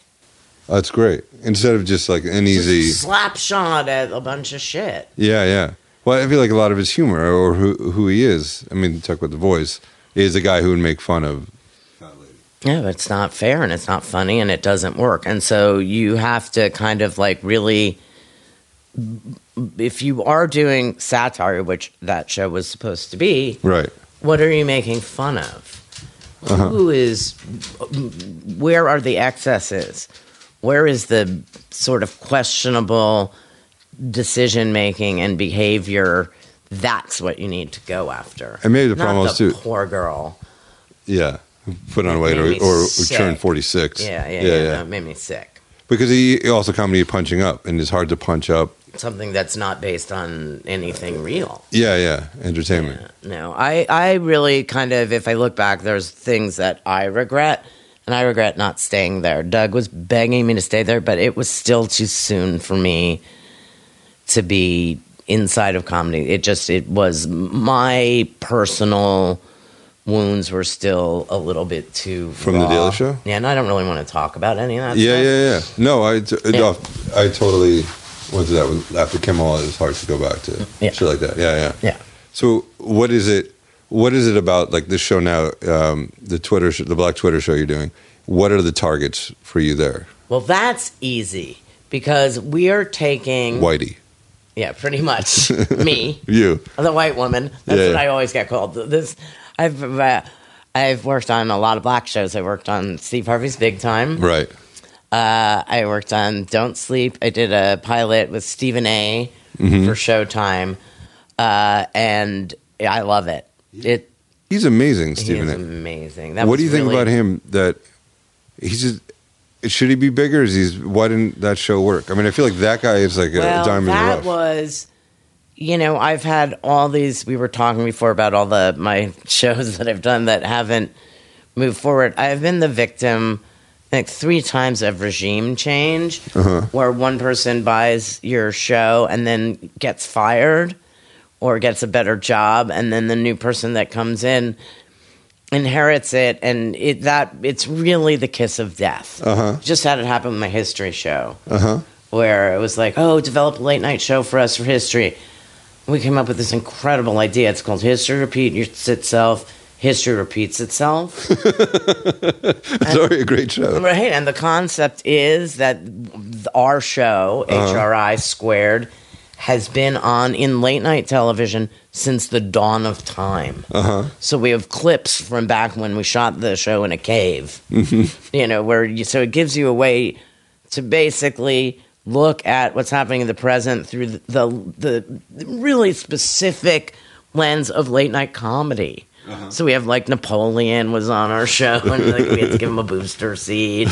That's great. Instead of just like an easy. slap shot at a bunch of shit. Yeah, yeah. Well, I feel like a lot of his humor or who who he is. I mean, talk about the voice. Is a guy who would make fun of. Yeah, but it's not fair and it's not funny and it doesn't work. And so you have to kind of like really, if you are doing satire, which that show was supposed to be, Right. what are you making fun of? Uh-huh. Who is, where are the excesses? Where is the sort of questionable decision making and behavior? That's what you need to go after. And maybe the Not problem the is, too- Poor girl. Yeah. Put on weight or, or turn 46. Yeah, yeah, yeah. That made me sick. Because he also comedy punching up, and it's hard to punch up. Something that's not based on anything real. Yeah, yeah. Entertainment. No, I, I really kind of, if I look back, there's things that I regret, and I regret not staying there. Doug was begging me to stay there, but it was still too soon for me to be inside of comedy. It just, it was my personal wounds were still a little bit too From The raw. Daily Show? Yeah, and I don't really want to talk about any of that. Yeah, stuff. yeah, yeah. No, I, t- Yeah. no, I totally went to that with, after Kimmel. It was hard to go back to Yeah. shit like that. Yeah, yeah. Yeah. So, what is it? What is it about like this show now? Um, the Twitter, sh- the Black Twitter show you're doing. What are the targets for you there, Well, that's easy because we are taking. Whitey? Yeah, pretty much. me. You? the white woman. That's Yeah, what yeah. I always get called. This, I've uh, I've worked on a lot of black shows. I worked on Steve Harvey's Big Time. Right. Uh, I worked on Don't Sleep. I did a pilot with Stephen A. Mm-hmm. for Showtime, uh, and I love it. It He's amazing, he Stephen. A. amazing. That What do you think really- about him? That he's just. Should he be bigger? Is he's why didn't that show work? I mean, I feel like that guy is like a well, diamond in the that rough. was, you know, I've had all these. We were talking before about all the my shows that I've done that haven't moved forward. I've been the victim, like three times of regime change, Uh-huh. where one person buys your show and then gets fired, or gets a better job, and then the new person that comes in inherits it, and it that it's really the kiss of death. Uh-huh. Just had it happen with my history show Uh huh. where it was like, oh, develop a late night show for us for history. We came up with this incredible idea. It's called History Repeats Itself. History repeats itself. It's already a great show. right. And the concept is that our show, HRI Squared, has been on in late night television since the dawn of time. Uh huh. So we have clips from back when we shot the show in a cave. You know, where you, so it gives you a way to basically look at what's happening in the present through the the, the really specific lens of late night comedy. So we have like Napoleon was on our show, and like we had to give him a booster seat,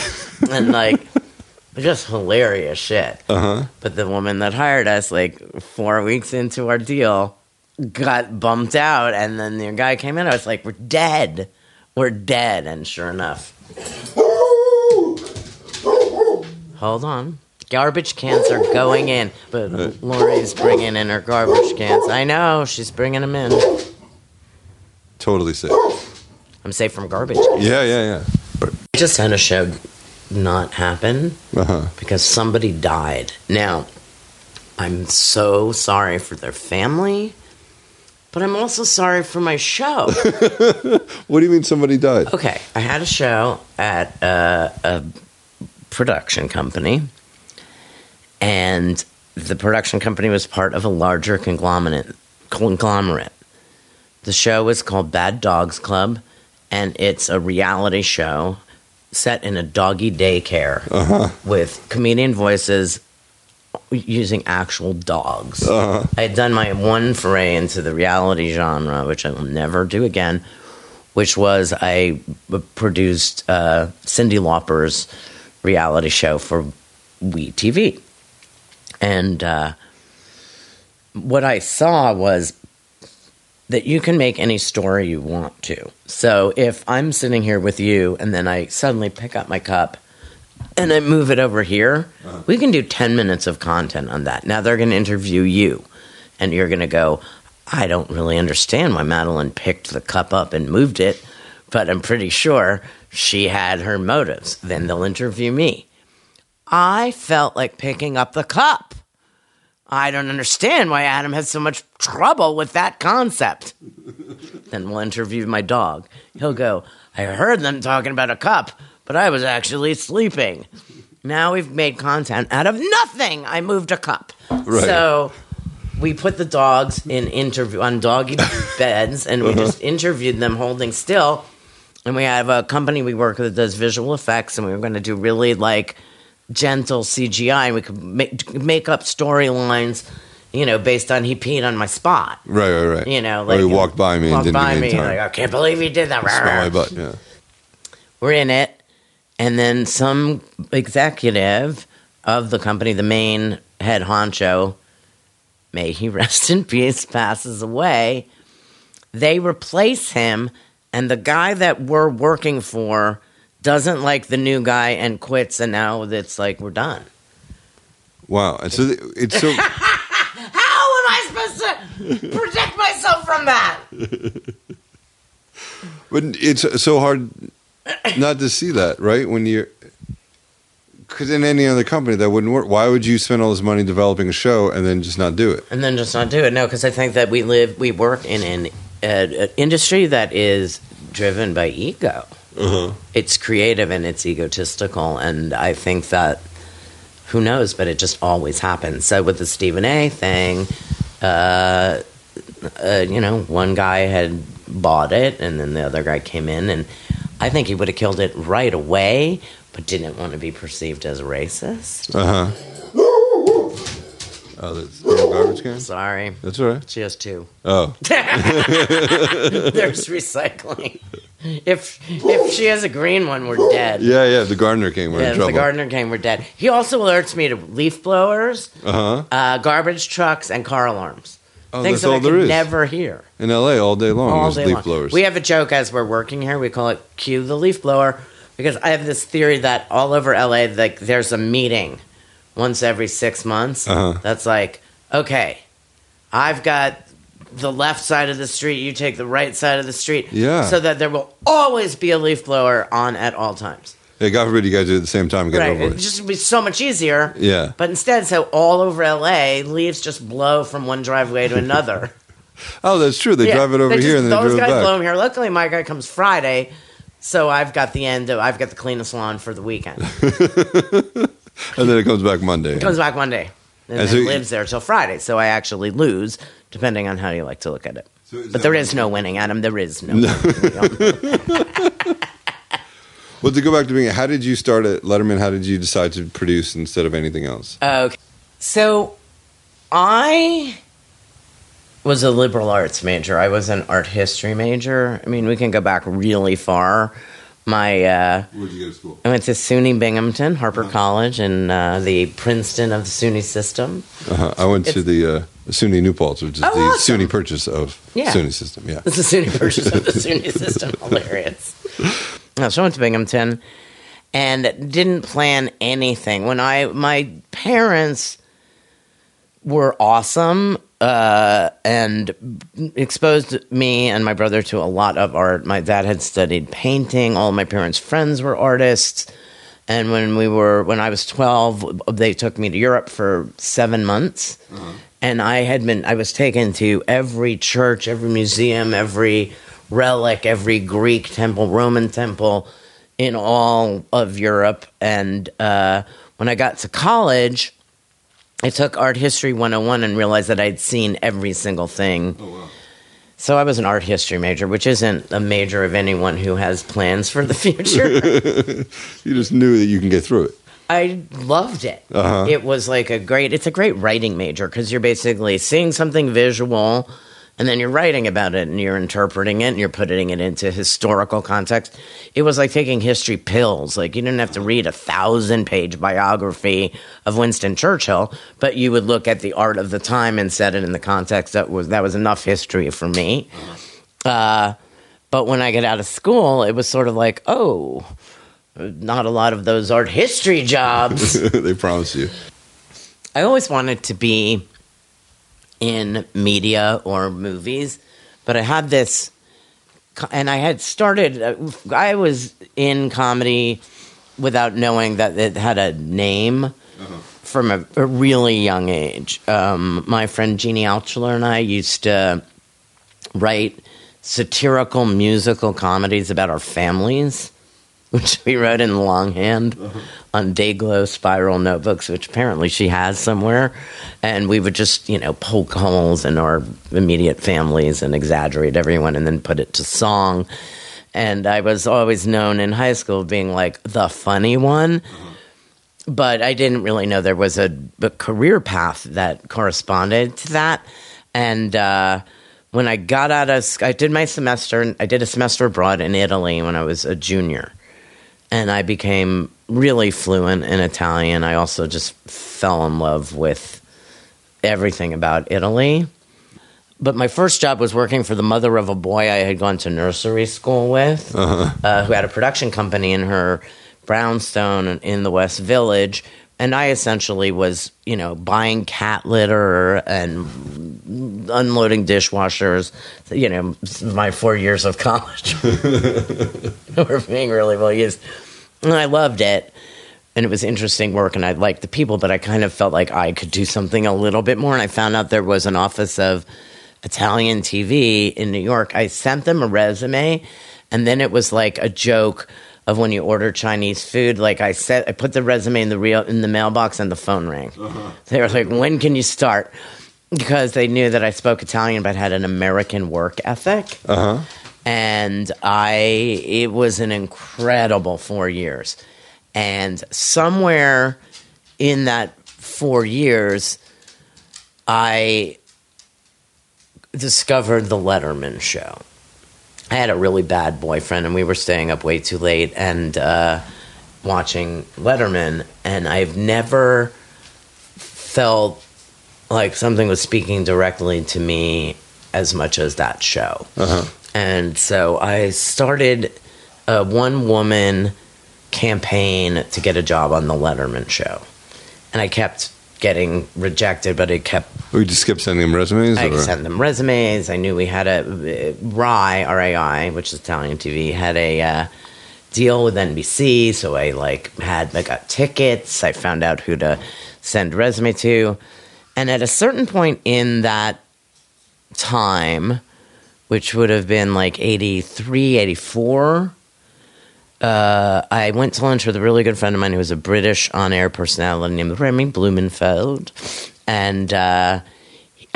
and like just hilarious shit. Uh huh. But the woman that hired us, like four weeks into our deal, got bumped out, and then the guy came in. I was like, "We're dead, we're dead." And sure enough, hold on. Garbage cans are going in, but Lori's bringing in her garbage cans. I know she's bringing them in. Totally safe. I'm safe from garbage. cans. Yeah, yeah, yeah. I just had a show not happen Uh huh. because somebody died. Now, I'm so sorry for their family, but I'm also sorry for my show. What do you mean somebody died? Okay, I had a show at uh, a production company, and the production company was part of a larger conglomerate. Conglomerate. The show was called Bad Dogs Club, and it's a reality show set in a doggy daycare with comedian voices using actual dogs. I had done my one foray into the reality genre, which I will never do again, which was I produced uh, Cyndi Lauper's reality show for We TV. And uh, what I saw was that you can make any story you want to. So if I'm sitting here with you and then I suddenly pick up my cup and I move it over here, uh-huh. we can do 10 minutes of content on that. Now they're going to interview you and you're going to go, I don't really understand why Madeleine picked the cup up and moved it, but I'm pretty sure she had her motives. Then they'll interview me. I felt like picking up the cup. I don't understand why Adam has so much trouble with that concept. then we'll interview my dog. He'll go, I heard them talking about a cup, but I was actually sleeping. Now we've made content out of nothing. I moved a cup. Right. So we put the dogs in interview on doggy beds and we uh-huh. just interviewed them holding still. And we have a company we work with that does visual effects, and we were going to do really like gentle CGI, and we could make, make up storylines, you know, based on he peed on my spot. Right, right, right. You know, or like he walked by me and walked didn't by me like I can't believe he did that. Smell my butt. Yeah. We're in it, and then some executive of the company, the main head honcho, may he rest in peace, passes away. They replace him, and the guy that we're working for doesn't like the new guy and quits, and now it's like we're done. Wow. And so th- it's so. How am I supposed to protect myself from that? But it's so hard not to see that, right? When you're, because in any other company that wouldn't work. Why would you spend all this money developing a show and then just not do it? and then just not do it. No, because I think that we live, we work in an, uh, an industry that is driven by ego. Uh-huh. It's creative and it's egotistical, and I think that who knows, but it just always happens. So with the Stephen A. thing, uh, uh, you know, one guy had bought it, and then the other guy came in, and I think he would have killed it right away, but didn't want to be perceived as racist. Uh huh. Oh, that's the garbage can. Sorry, That's all right. she has two. Oh, There's recycling. If if she has a green one, we're dead. yeah, yeah. The gardener came. We're Yeah, in if trouble. the gardener came, we're dead. He also alerts me to leaf blowers, Uh huh. uh, garbage trucks, and car alarms. Oh, Things that's that all I there is. never hear. In L.A. all day long. all there's day leaf long. blowers. We have a joke as we're working here. We call it "cue the leaf blower" because I have this theory that all over LA, like there's a meeting once every six months. Uh-huh. That's like, okay, I've got the left side of the street. You take the right side of the street. Yeah. So that there will always be a leaf blower on at all times. yeah, God forbid you guys do it at the same time and get it right. over It just would be so much easier. Yeah. But instead, so all over LA, leaves just blow from one driveway to another. Oh, that's true. They Yeah, drive it over here and then they those guys it blow them here. Luckily, my guy comes Friday, so I've got the end. Of, I've got the cleanest lawn for the weekend. And then it comes back Monday. It comes back Monday and, And then so- lives there till Friday. So I actually lose, depending on how you like to look at it. So is but that- there is no winning, Adam. There is no. winning. Well, to go back to being, how did you start at Letterman? How did you decide to produce instead of anything else? Okay. So I was a liberal arts major. I was an art history major. I mean, we can go back really far. My uh, Where'd you go to school? I went to SUNY Binghamton, Harpur College, and uh, the Princeton of the SUNY system. Uh-huh. I went to the uh, SUNY New Paltz, which is Oh, the awesome. SUNY purchase of Yeah. SUNY system. Yeah. It's the SUNY purchase of the SUNY system. Hilarious. No, so I went to Binghamton and didn't plan anything. When I my parents were awesome uh, and exposed me and my brother to a lot of art. My dad had studied painting. All my parents' friends were artists. And when we were, when I was 12, they took me to Europe for seven months. And I had been, I was taken to every church, every museum, every relic, every Greek temple, Roman temple in all of Europe. And uh, when I got to college, I took art history 101 and realized that I'd seen every single thing. Oh, wow. So I was an art history major, which isn't a major of anyone who has plans for the future. You just knew that you can get through it. I loved it. Uh-huh. It was like a great it's a great writing major because you're basically seeing something visual and then you're writing about it and you're interpreting it and you're putting it into historical context. It was like taking history pills. Like you didn't have to read a thousand page biography of Winston Churchill, but you would look at the art of the time and set it in the context that was that was enough history for me. Uh, but when I got out of school, it was sort of like, oh, not a lot of those art history jobs. they promise you. I always wanted to be in media or movies, but I had this, and I had started, uh, I was in comedy without knowing that it had a name from a, a really young age. Um, my friend Jeannie Altschuler and I used to write satirical musical comedies about our families, which we wrote in longhand on Dayglow spiral notebooks, which apparently she has somewhere. And we would just, you know, poke holes in our immediate families and exaggerate everyone and then put it to song. And I was always known in high school being like the funny one but I didn't really know there was a, a career path that corresponded to that. And uh, when I got out of, I did my semester, I did a semester abroad in Italy when I was a junior. And I became really fluent in Italian. I also just fell in love with everything about Italy. But my first job was working for the mother of a boy I had gone to nursery school with, uh, who had a production company in her brownstone in the West Village. And I essentially was, you know, buying cat litter and unloading dishwashers. You know, my four years of college were being really well used. And I loved it. And it was interesting work, and I liked the people, but I kind of felt like I could do something a little bit more. And I found out there was an office of Italian TV in New York. I sent them a resume, and then it was like a joke of when you order Chinese food. Like I said, I put the resume in the real in the mailbox, and the phone rang. Uh-huh. They were like, "When can you start?" Because they knew that I spoke Italian, but had an American work ethic. Uh-huh. And I, it was an incredible four years. And somewhere in that four years, I discovered the Letterman show. I had a really bad boyfriend, and we were staying up way too late and uh, watching Letterman. And I've never felt like something was speaking directly to me as much as that show. And so I started a one woman campaign to get a job on the Letterman show. And I kept getting rejected, but it kept We just kept sending them resumes? I or? sent them resumes. I knew we had a RAI, R-A-I, which is Italian TV, had a uh, deal with NBC. So I like had I got tickets. I found out who to send resume to, and at a certain point in that time, which would have been like 83, 84, uh, I went to lunch with a really good friend of mine who was a British on-air personality named Remy Blumenfeld, and uh,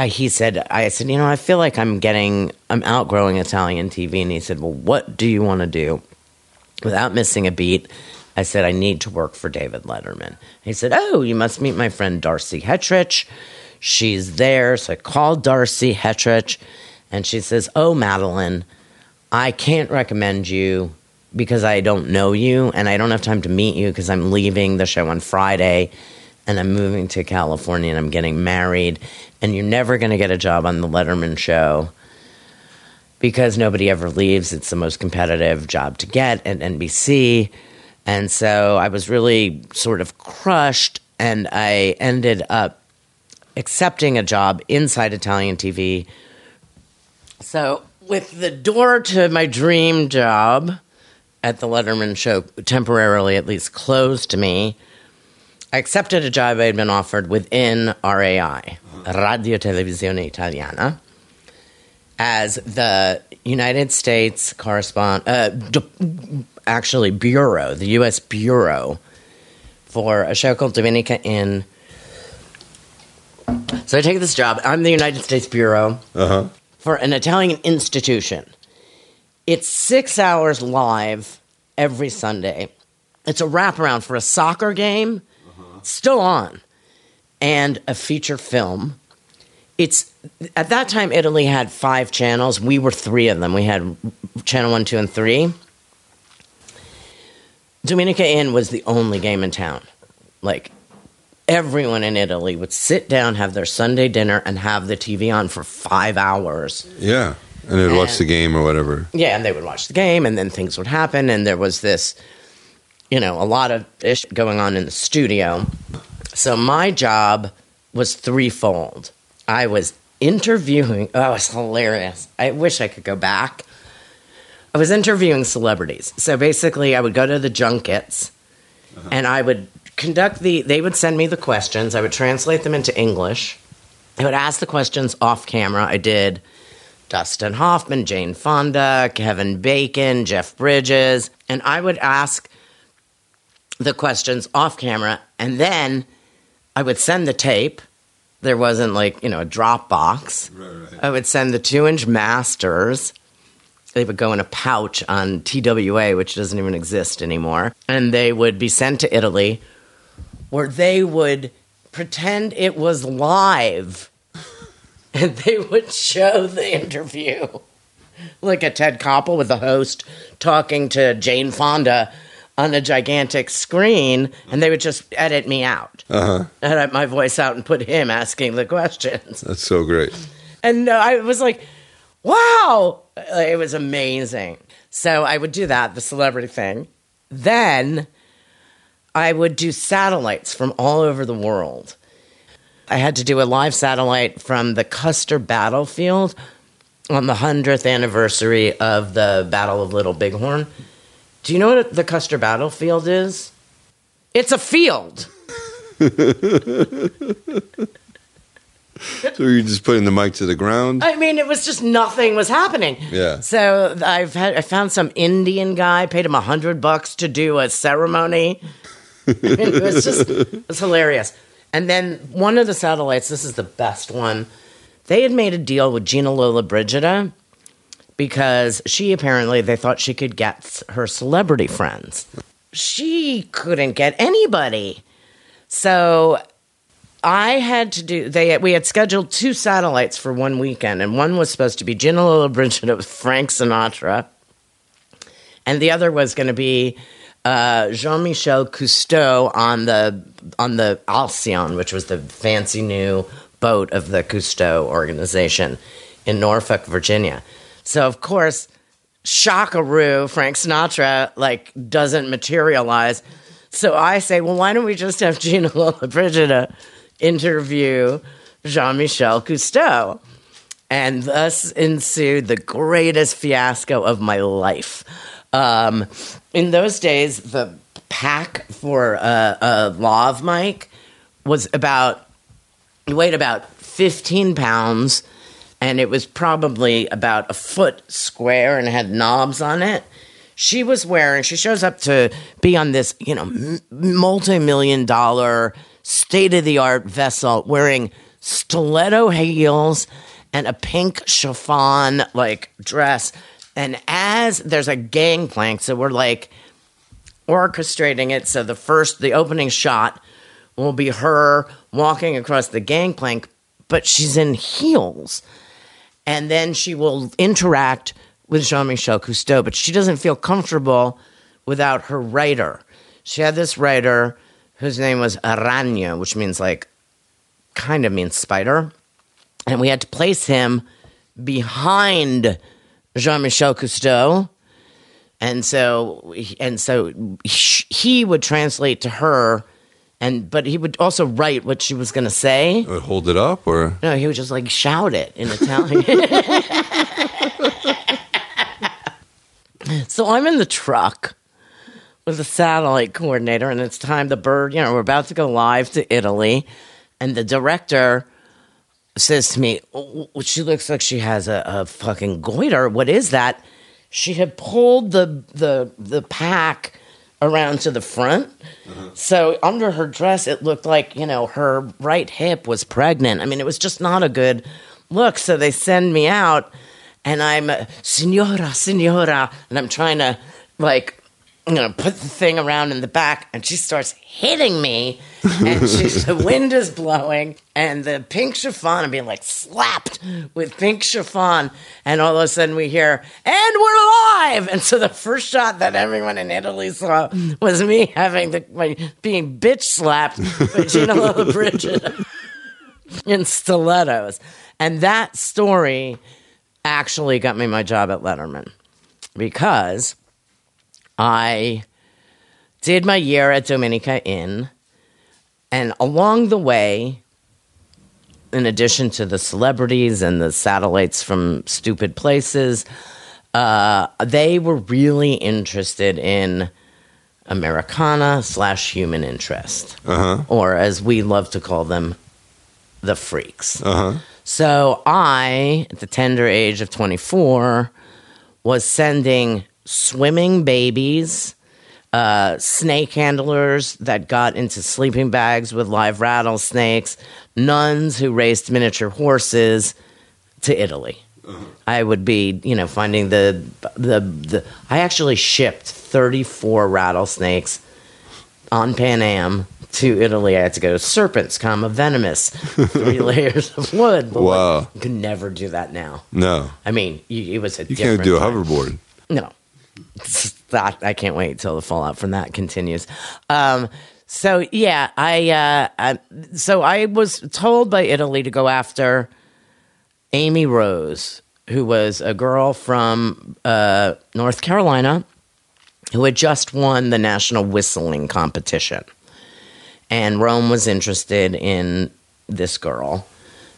he said, "I said, you know, I feel like I'm getting, I'm outgrowing Italian TV." And he said, "Well, what do you want to do?" Without missing a beat, I said, "I need to work for David Letterman." He said, "Oh, you must meet my friend Darcy Hetrich. She's there." So I called Darcy Hetrich, and she says, "Oh, Madeleine, I can't recommend you." because I don't know you and I don't have time to meet you because I'm leaving the show on Friday and I'm moving to California and I'm getting married and you're never going to get a job on the Letterman show because nobody ever leaves. It's the most competitive job to get at NBC. And so I was really sort of crushed and I ended up accepting a job inside Italian TV. So, with the door to my dream job at the Letterman show temporarily at least closed to me, I accepted a job I had been offered within RAI, Radio Televisione Italiana, as the United States correspond, uh, d- actually bureau, the U.S. bureau for a show called Domenica in. So I take this job. I'm the United States bureau Uh huh. for an Italian institution. It's six hours live every Sunday. It's a wraparound for a soccer game, still on, and a feature film. It's at that time Italy had five channels. We were three of them. We had channel one, two, and three. Domenica in was the only game in town. Like everyone in Italy would sit down, have their Sunday dinner, and have the TV on for five hours. Yeah. And they'd watch the game or whatever. Yeah, and they would watch the game, and then things would happen, and there was this, you know, a lot of ish going on in the studio. So my job was threefold. I was interviewing. Oh, it was hilarious. I wish I could go back. I was interviewing celebrities. So basically, I would go to the junkets, uh-huh. and I would conduct the. They would send me the questions. I would translate them into English. I would ask the questions off camera. I did. Dustin Hoffman, Jane Fonda, Kevin Bacon, Jeff Bridges, and I would ask the questions off camera, and then I would send the tape. There wasn't like, you know, a Dropbox. I would send the two inch masters. They would go in a pouch on TWA, which doesn't even exist anymore. And they would be sent to Italy, where they would pretend it was live and they would show the interview like a Ted Koppel with the host talking to Jane Fonda on a gigantic screen, and they would just edit me out, uh-huh. edit my voice out, and put him asking the questions. That's so great. And uh, I was like, wow, it was amazing. So I would do that, the celebrity thing. Then I would do satellites from all over the world. I had to do a live satellite from the Custer battlefield on the 100th anniversary of the Battle of Little Bighorn. Do you know what the Custer battlefield is? It's a field. So you're just putting the mic to the ground? I mean, it was just nothing was happening. Yeah. So I've had I found some Indian guy, paid him a hundred bucks to do a ceremony. I mean, it was just it was hilarious. And then one of the satellites, this is the best one. They had made a deal with Gina Lollobrigida because she apparently they thought she could get her celebrity friends. She couldn't get anybody. So I had to do they we had scheduled two satellites for one weekend, and one was supposed to be Gina Lola with Frank Sinatra, and the other was going to be uh, Jean Michel Cousteau on the on the Alcyone, which was the fancy new boat of the Cousteau organization in Norfolk, Virginia. So of course, shockaroo, Frank Sinatra like doesn't materialize. So I say, well, why don't we just have Gina Lollobrigida interview Jean Michel Cousteau? And thus ensued the greatest fiasco of my life. Um, in those days, the pack for a, a lav mic was about, weighed about 15 pounds, and it was probably about a foot square and had knobs on it. She was wearing she shows up to be on this you know m- multi-million dollar state-of-the-art vessel wearing stiletto heels and a pink chiffon like dress. And as there's a gangplank so we're like orchestrating it so the first the opening shot will be her walking across the gangplank but she's in heels and then she will interact with Jean Michel Cousteau, but she doesn't feel comfortable without her writer. She had this writer whose name was Aranya, which means like kind of means spider. And we had to place him behind Jean Michel Cousteau. And so, and so he would translate to her And but he would also write what she was going to say. Uh, Hold it up, or No, he would just like shout it in Italian. so I'm in the truck with the satellite coordinator, and it's time the bird, you know, we're about to go live to Italy. And the director says to me, "Oh, She looks like she has a, a fucking goiter. What is that? She had pulled the, the, the pack around to the front. Mm-hmm. So under her dress, it looked like, you know, her right hip was pregnant. I mean, it was just not a good look. So they send me out, and I'm, Senora, Signora, and I'm trying to, like, you know, put the thing around in the back, and she starts hitting me, and she's, the wind is blowing, and the pink chiffon, I'm being like slapped with pink chiffon, and all of a sudden we hear, and we're live! And so the first shot that everyone in Italy saw was me having the, my, being bitch slapped by Gina Lollobrigida in stilettos. And that story actually got me my job at Letterman because I did my year at Domenica in, and along the way, in addition to the celebrities and the satellites from stupid places, uh, they were really interested in Americana slash human interest, or as we love to call them, the freaks. So I, at the tender age of 24, was sending swimming babies, uh, snake handlers that got into sleeping bags with live rattlesnakes, nuns who raced miniature horses to Italy. I would be, you know, finding the the the. I actually shipped 34 rattlesnakes on Pan Am to Italy. I had to go to serpents, comma venomous, three layers of wood. But like, Wow. you can never do that now. no? I mean, you, it was a You different can't do a time. hoverboard. No, I can't wait till the fallout from that continues. Um, so yeah, I, uh, I so I was told by Italy to go after Amy Rose, who was a girl from uh, North Carolina who had just won the national whistling competition, and Rome was interested in this girl.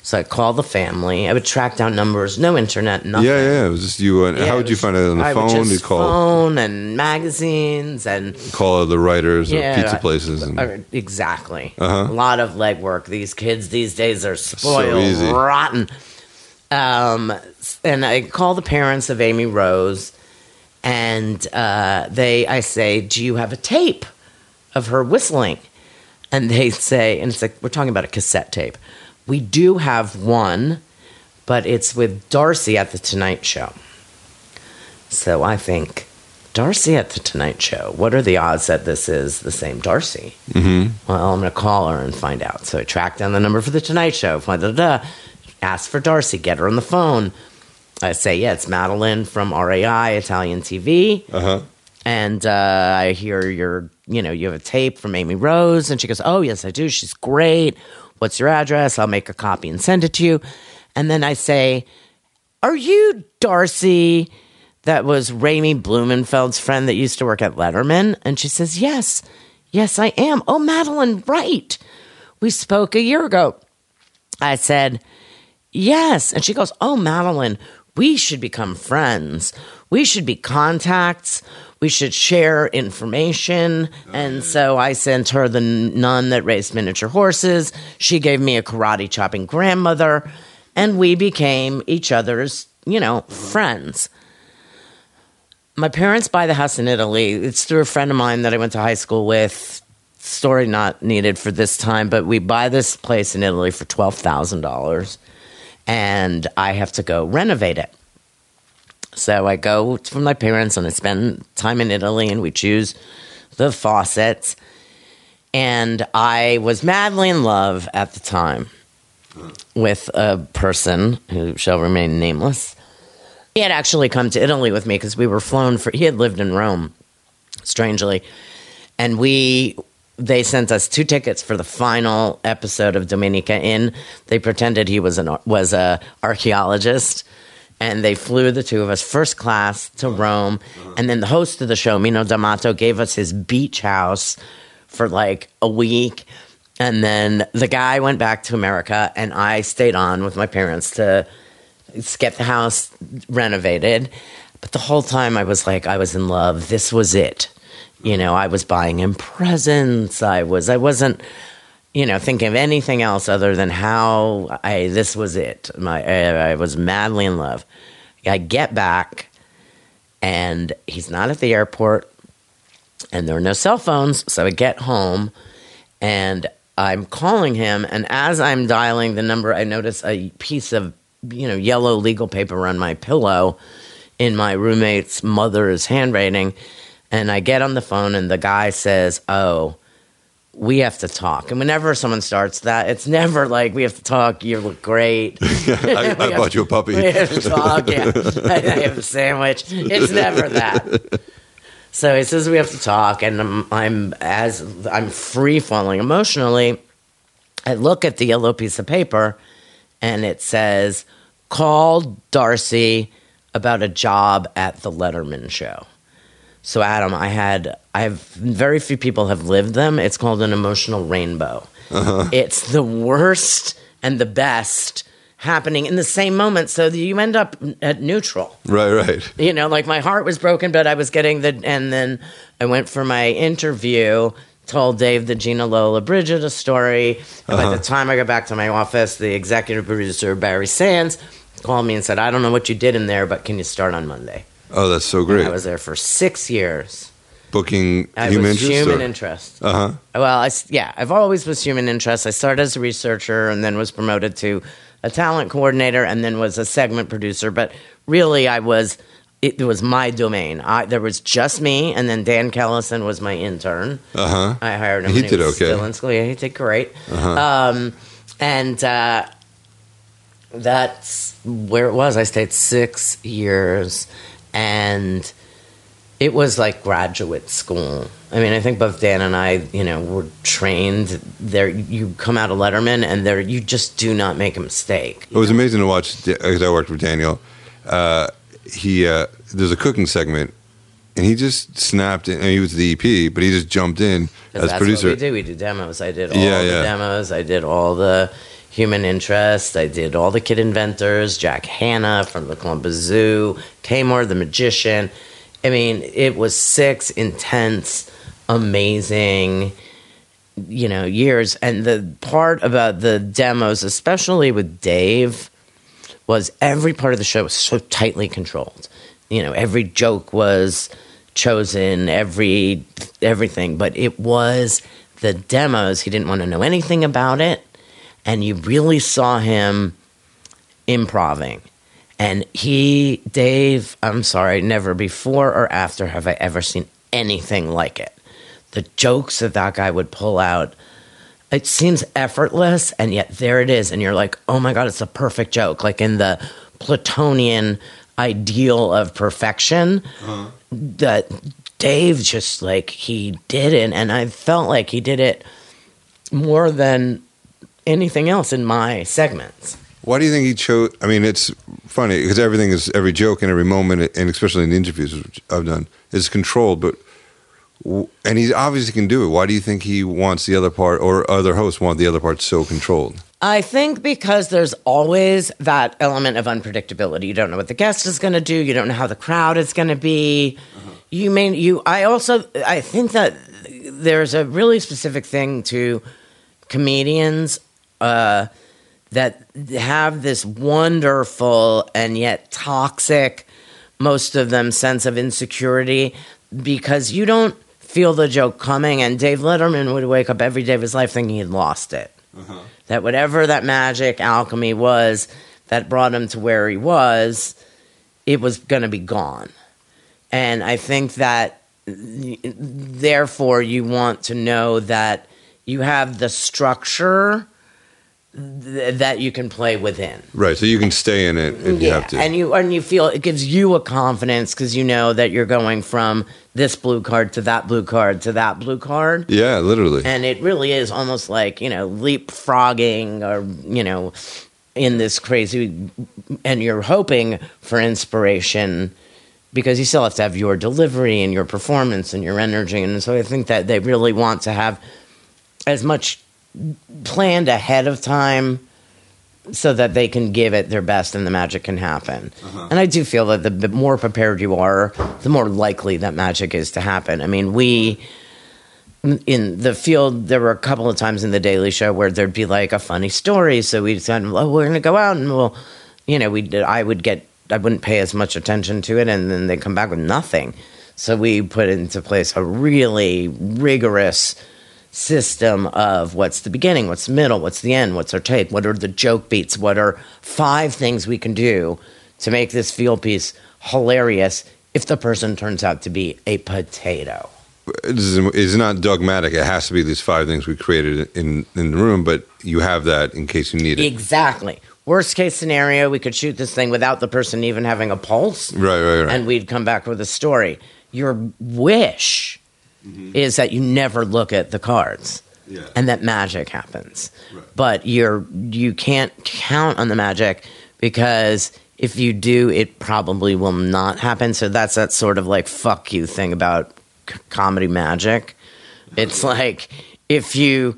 So I called the family. I would track down numbers, no internet, nothing. Yeah, yeah. It was just you. And Yeah, how would you find it on the I would phone? just You call phone and magazines and call the writers yeah, or pizza places. And, exactly. Uh-huh. A lot of legwork. These kids these days are spoiled, easy. rotten. Um, and I call the parents of Amy Rose, and uh, they, I say, "Do you have a tape of her whistling?" And they say, and it's like we're talking about a cassette tape. We do have one, but it's with Darcy at the Tonight Show. So I think Darcy at the Tonight Show. What are the odds that this is the same Darcy? Mm-hmm. Well, I'm going to call her and find out. So I track down the number for the Tonight Show. Da, da, ask for Darcy. Get her on the phone. I say, yeah, it's Madeleine from RAI Italian TV. uh huh. And uh, I hear your, you know, you have a tape from Amy Rose. And she goes, Oh, yes, I do. She's great. What's your address? I'll make a copy and send it to you. And then I say, Are you Darcy that was Rami Blumenfeld's friend that used to work at Letterman? And she says, Yes, yes, I am. Oh, Madeleine, right. We spoke a year ago. I said, Yes. And she goes, Oh, Madeleine, we should become friends. We should be contacts. We should share information. and so I sent her the nun that raised miniature horses. She gave me a karate chopping grandmother. And we became each other's, you know, uh-huh. friends. My parents buy the house in Italy. It's through a friend of mine that I went to high school with. Story not needed for this time, but we buy this place in Italy for twelve thousand dollars, and I have to go renovate it. So I go from my parents and I spend time in Italy, and we choose the faucets. And I was madly in love at the time with a person who shall remain nameless. He had actually come to Italy with me because we were flown for. He had lived in Rome, strangely, and we. They sent us two tickets for the final episode of Domenica in. They pretended he was an was a archaeologist, and they flew the two of us first class to uh-huh. Rome. Uh-huh. And then the host of the show, Mino D'Amato, gave us his beach house for like a week. And then the guy went back to America, and I stayed on with my parents to get the house renovated. But the whole time I was like, I was in love. This was it. You uh-huh. know, I was buying him presents. I was, I wasn't, you know, think of anything else other than how I, this was it. My, I, I was madly in love. I get back, and he's not at the airport, and there are no cell phones. So I get home, and I'm calling him, and as I'm dialing the number, I notice a piece of you know yellow legal paper on my pillow in my roommate's mother's handwriting, and I get on the phone, and the guy says, "Oh." We have to talk, and whenever someone starts that, it's never like we have to talk. You look great. I, I bought you a puppy. We have to talk. Yeah, I, I have a sandwich. It's never that. So he says we have to talk, and I'm, I'm as I'm free falling emotionally. I look at the yellow piece of paper, and it says, "Call Darcy about a job at the Letterman show." So Adam, I had I have very few people have lived them. It's called an emotional rainbow. Uh-huh. It's the worst and the best happening in the same moment, so you end up at neutral Right, right. you know, like my heart was broken, but I was getting the, and then I went for my interview, told Dave the Gina Lollobrigida story. And by the uh-huh. time I got back to my office, the executive producer, Barry Sands, called me and said, I don't know what you did in there, but can you start on Monday? Oh, that's so And great. I was there for six years. Booking I human was interest. human or- interest. Uh-huh. Well, I, yeah, I've always was human interest. I started as a researcher and then was promoted to a talent coordinator and then was a segment producer. But really, I was it was my domain. I, there was just me, and then Dan Kellison was my intern. Uh-huh. I hired him. He did was okay. Still in school. Yeah, he did great. Uh Um, and uh, that's where it was. I stayed six years, and it was like graduate school. I mean, I think both Dan and I, you know, were trained there. You come out of Letterman, and there you just do not make a mistake. It was amazing to watch because I worked with Daniel. Uh, he uh, there's a cooking segment, and he just snapped in. And he was the EP, but he just jumped in as that's producer. What we do. We do demos. I did all Yeah, the yeah. demos. I did all the human interest. I did all the kid inventors. Jack Hanna from the Columbus Zoo. Tamor the magician. I mean, it was six intense, amazing, you know, years. And the part about the demos, especially with Dave, was every part of the show was so tightly controlled. You know, every joke was chosen, every everything, but it was the demos. He didn't want to know anything about it, and you really saw him improving. And he, Dave, I'm sorry, never before or after have I ever seen anything like it. The jokes that that guy would pull out it seems effortless and yet there it is and you're like oh my god it's a perfect joke like in the platonian ideal of perfection uh-huh. that dave just like he did it and i felt like he did it more than anything else in my segments Why do you think he chose? I mean, it's funny because everything is every joke and every moment, and especially in the interviews which I've done, is controlled. But and he obviously can do it. Why do you think he wants the other part, or other hosts want the other part so controlled? I think because there's always that element of unpredictability. You don't know what the guest is going to do. You don't know how the crowd is going to be. Uh-huh. You may you. I also I think that there's a really specific thing to comedians uh, that have this wonderful and yet toxic, most of them, sense of insecurity because you don't feel the joke coming. And Dave Letterman would wake up every day of his life thinking he'd lost it that whatever that magic alchemy was that brought him to where he was, it was going to be gone. And I think that therefore you want to know that you have the structure th- that you can play within. Right. So you can stay in it if you have to. And you and you feel it gives you a confidence because you know that you're going from this blue card to that blue card to that blue card yeah, literally. and it really is almost like you know leapfrogging or you know in this crazy and you're hoping for inspiration because you still have to have your delivery and your performance and your energy. And so I think that they really want to have as much planned ahead of time so that they can give it their best and the magic can happen. Uh-huh. And I do feel that the, the more prepared you are, the more likely that magic is to happen. I mean, we in the field, there were a couple of times in the Daily Show where there'd be like a funny story. So we'd said, "Oh, we're going to go out and we'll," you know, we I would get, I wouldn't pay as much attention to it, and then they come back with nothing. So we put into place a really rigorous system of what's the beginning, what's the middle, what's the end, what's our tape, what are the joke beats, what are five things we can do to make this field piece hilarious if the person turns out to be a potato. This is, it's not dogmatic. It has to be these five things we created in in the room, but you have that in case you need it. Exactly. Worst case scenario, we could shoot this thing without the person even having a pulse, Right, right, right. and we'd come back with a story. Your wish Mm-hmm. is that you never look at the cards. Yeah. And that magic happens. Right. But you're you can't count on the magic because if you do, it probably will not happen. So that's that sort of like fuck you thing about c- comedy magic. It's like if you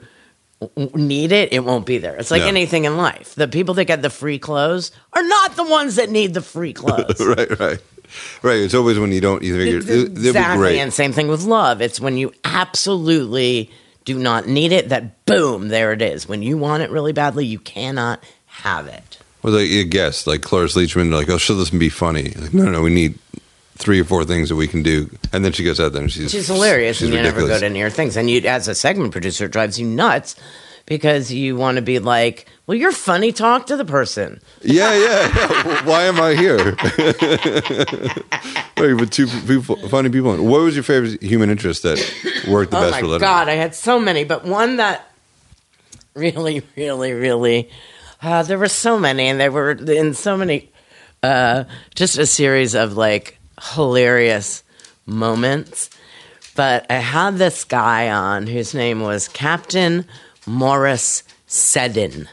need it, it won't be there. It's like Yeah. anything in life. The people that get the free clothes are not the ones that need the free clothes. right, right, right. It's always when you don't. You figure they'll be exactly, great. and same thing with love. It's when you absolutely do not need it that boom, there it is. When you want it really badly, you cannot have it. Well, like a guest like Cloris Leachman, like, oh, she'll just be funny. Like, no, no, we need three or four things that we can do, and then she goes out there and she's She's hilarious, She's and you never ridiculous. go to near things. And you, as a segment producer, it drives you nuts because you want to be like, "Well, you're funny. Talk to the person." Yeah, yeah, yeah. Why am I here? Wait, with two people, funny people. What was your favorite human interest that worked the Oh best for Letterman? god, I had so many, but one that really, really, really, uh, there were so many, and they were in so many, uh, just a series of like hilarious moments. But I had this guy on whose name was Captain Morris Seddon,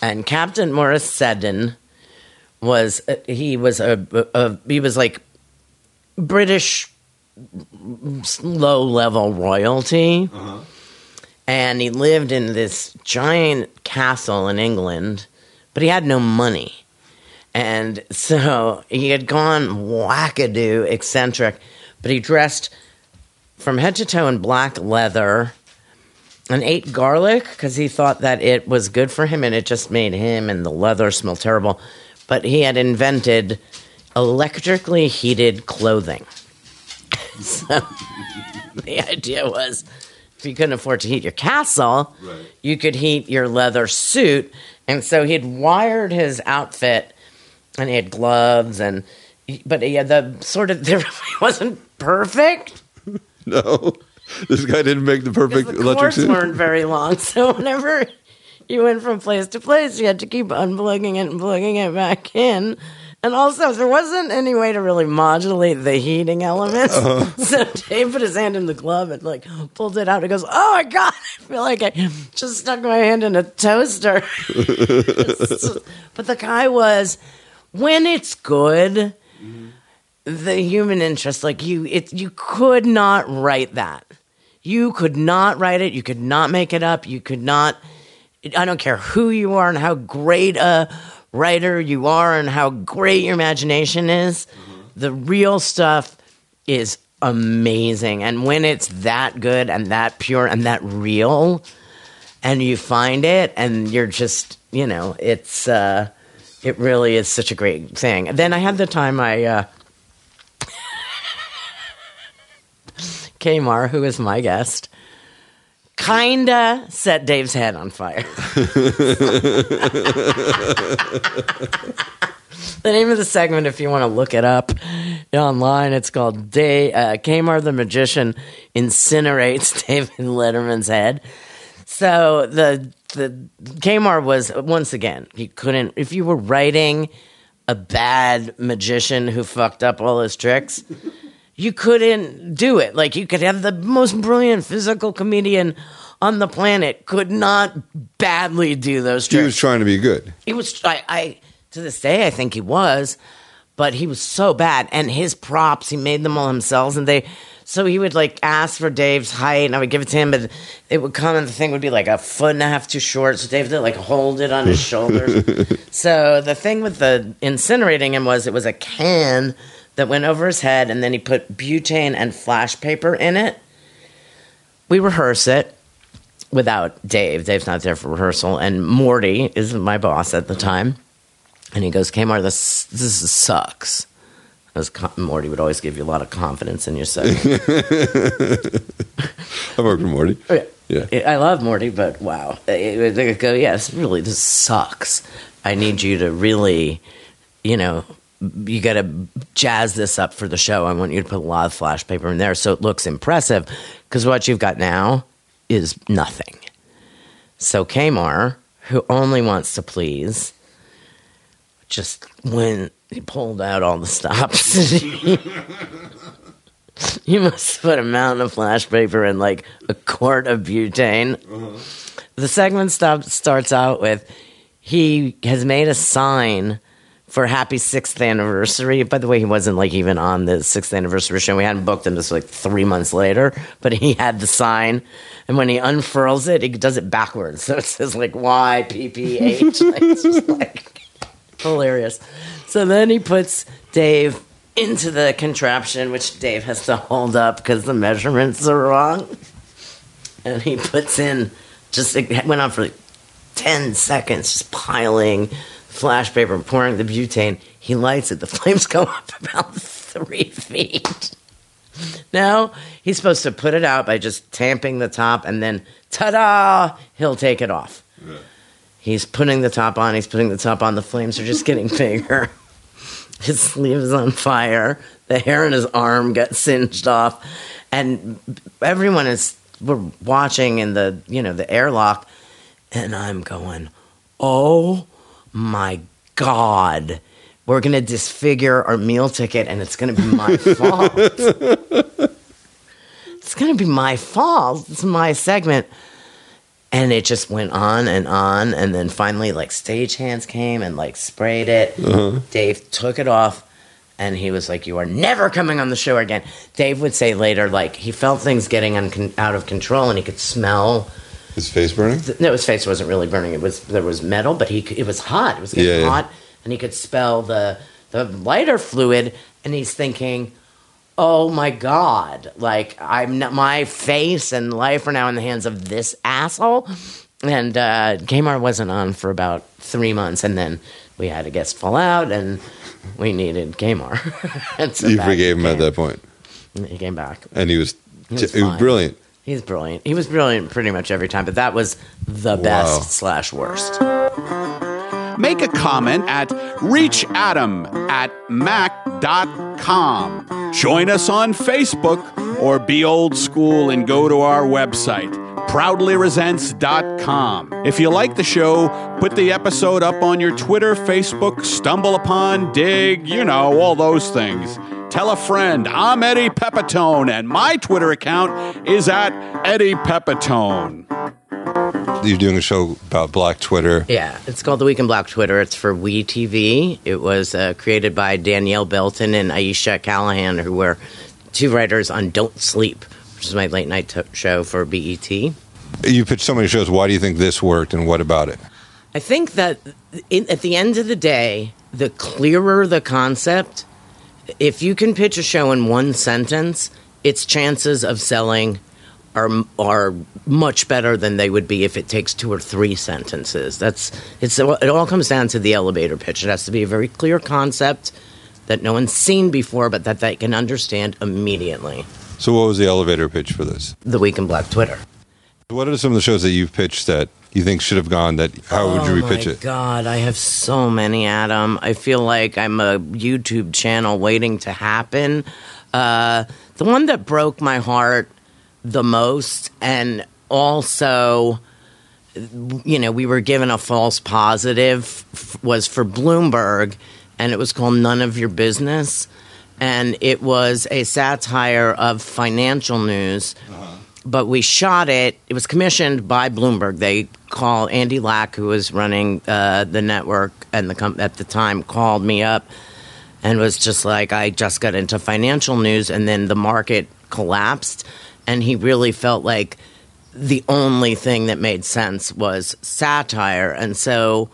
and Captain Morris Seddon was uh, he was a, a, he was like British low level royalty. And he lived in this giant castle in England, but he had no money. And so he had gone wackadoo, eccentric, but he dressed from head to toe in black leather and ate garlic because he thought that it was good for him and it just made him and the leather smell terrible. But he had invented electrically heated clothing. so the idea was if you couldn't afford to heat your castle, you could heat your leather suit. And so he'd wired his outfit and he had gloves and but he had the sort of there wasn't perfect No, this guy didn't make the perfect the electric cords suit. weren't very long. So whenever you went from place to place, you had to keep unplugging it and plugging it back in. And also, there wasn't any way to really modulate the heating elements. Uh-huh. So Dave put his hand in the glove and like pulled it out. He goes, "Oh my god, I feel like I just stuck my hand in a toaster." but the guy was, when it's good, mm-hmm. The human interest, like you, it you could not write that. You could not write it. You could not make it up. You could not. I don't care who you are and how great a writer you are and how great your imagination is. The real stuff is amazing. And when it's that good and that pure and that real, and you find it and you're just, you know, it's, uh, it really is such a great thing. Then I had the time I, uh, Kamar, who is my guest, kinda set Dave's head on fire. the name of the segment, if you want to look it up online, it's called Day uh, the Magician incinerates David Letterman's head. So the the Kamar was once again he couldn't if you were writing a bad magician who fucked up all his tricks you couldn't do it. Like you could have the most brilliant physical comedian on the planet could not badly do those tricks. He was trying to be good. He was I, I to this day I think he was, but he was so bad. And his props, he made them all himself, and they. So he would like ask for Dave's height, and I would give it to him, but it would come, and the thing would be like a foot and a half too short. So Dave would like hold it on his shoulders. so the thing with the incinerating him was it was a can that went over his head, and then he put butane and flash paper in it. We rehearse it without Dave. Dave's not there for rehearsal, and Morty is my boss at the time, and he goes, "Kamar, this this sucks." Because Morty would always give you a lot of confidence in yourself. I work for Morty. Oh, Yeah. I love Morty, but wow, it, they go, yes, really, this sucks. I need you to really, you know, you got to jazz this up for the show. I want you to put a lot of flash paper in there so it looks impressive. Because what you've got now is nothing. So Kamar, who only wants to please, just when he pulled out all the stops. you must put a mountain of flash paper in like a quart of butane. Uh-huh. The segment stop, starts out with he has made a sign for happy sixth anniversary. By the way, he wasn't like even on the sixth anniversary show. We hadn't booked him this like three months later, but he had the sign. And when he unfurls it, he does it backwards. So it says like Y P P H. It's just like hilarious. So then he puts Dave into the contraption, which Dave has to hold up because the measurements are wrong. And he puts in just it went on for like ten seconds, just piling flash paper, pouring the butane. He lights it. The flames go up about three feet. Now he's supposed to put it out by just tamping the top, and then ta-da! He'll take it off. He's putting the top on. He's putting the top on. The flames are just getting bigger. His sleeve is on fire. The hair in his arm got singed off, and everyone is we're watching in the you know the airlock, and I'm going, oh my god, we're gonna disfigure our meal ticket, and it's gonna be my fault. it's gonna be my fault. It's my segment. And it just went on and on, and then finally, like stagehands came and like sprayed it. Uh-huh. Dave took it off, and he was like, "You are never coming on the show again." Dave would say later, like he felt things getting uncon- out of control, and he could smell. His face burning? No, his face wasn't really burning. It was there was metal, but he it was hot. It was getting Yeah, yeah. hot, and he could smell the the lighter fluid. And he's thinking, "Oh my god! Like I'm not, my face and life are now in the hands of this asshole." And uh, Kamar wasn't on for about three months, and then we had a guest fall out, and we needed Kamar. and so You forgave he him at that point. He came back. And he was, was he was brilliant. He's brilliant. He was brilliant pretty much every time, but that was the Wow. best slash worst. Make a comment at reachadam at mac.com. Join us on Facebook or be old school and go to our website, proudlyresents.com. If you like the show, put the episode up on your Twitter, Facebook, stumble upon, Digg, you know, all those things. Tell a friend, I'm Eddie Pepitone, and my Twitter account is at Eddie Pepitone. You're doing a show about Black Twitter. Yeah, it's called The Week in Black Twitter. It's for We TV. It was uh, created by Danielle Belton and Aisha Callahan, who were two writers on Don't Sleep, which is my late night t- show for BET. You pitched so many shows. Why do you think this worked and what about it? I think that in, at the end of the day, the clearer the concept, if you can pitch a show in one sentence, its chances of selling are are much better than they would be if it takes two or three sentences. That's it's it all comes down to the elevator pitch. It has to be a very clear concept that no one's seen before, but that they can understand immediately. So, what was the elevator pitch for this? The Week in Black Twitter. What are some of the shows that you've pitched that you think should have gone? That how would you oh repitch it? God, I have so many, Adam. I feel like I'm a YouTube channel waiting to happen. Uh, the one that broke my heart the most, and also, you know, we were given a false positive, f- was for Bloomberg, and it was called None of Your Business. And it was a satire of financial news but we shot it. It was commissioned by Bloomberg. They call Andy Lack, who was running uh, the network and the com- at the time, called me up and was just like, I just got into financial news, and then the market collapsed, and he really felt like the only thing that made sense was satire, and so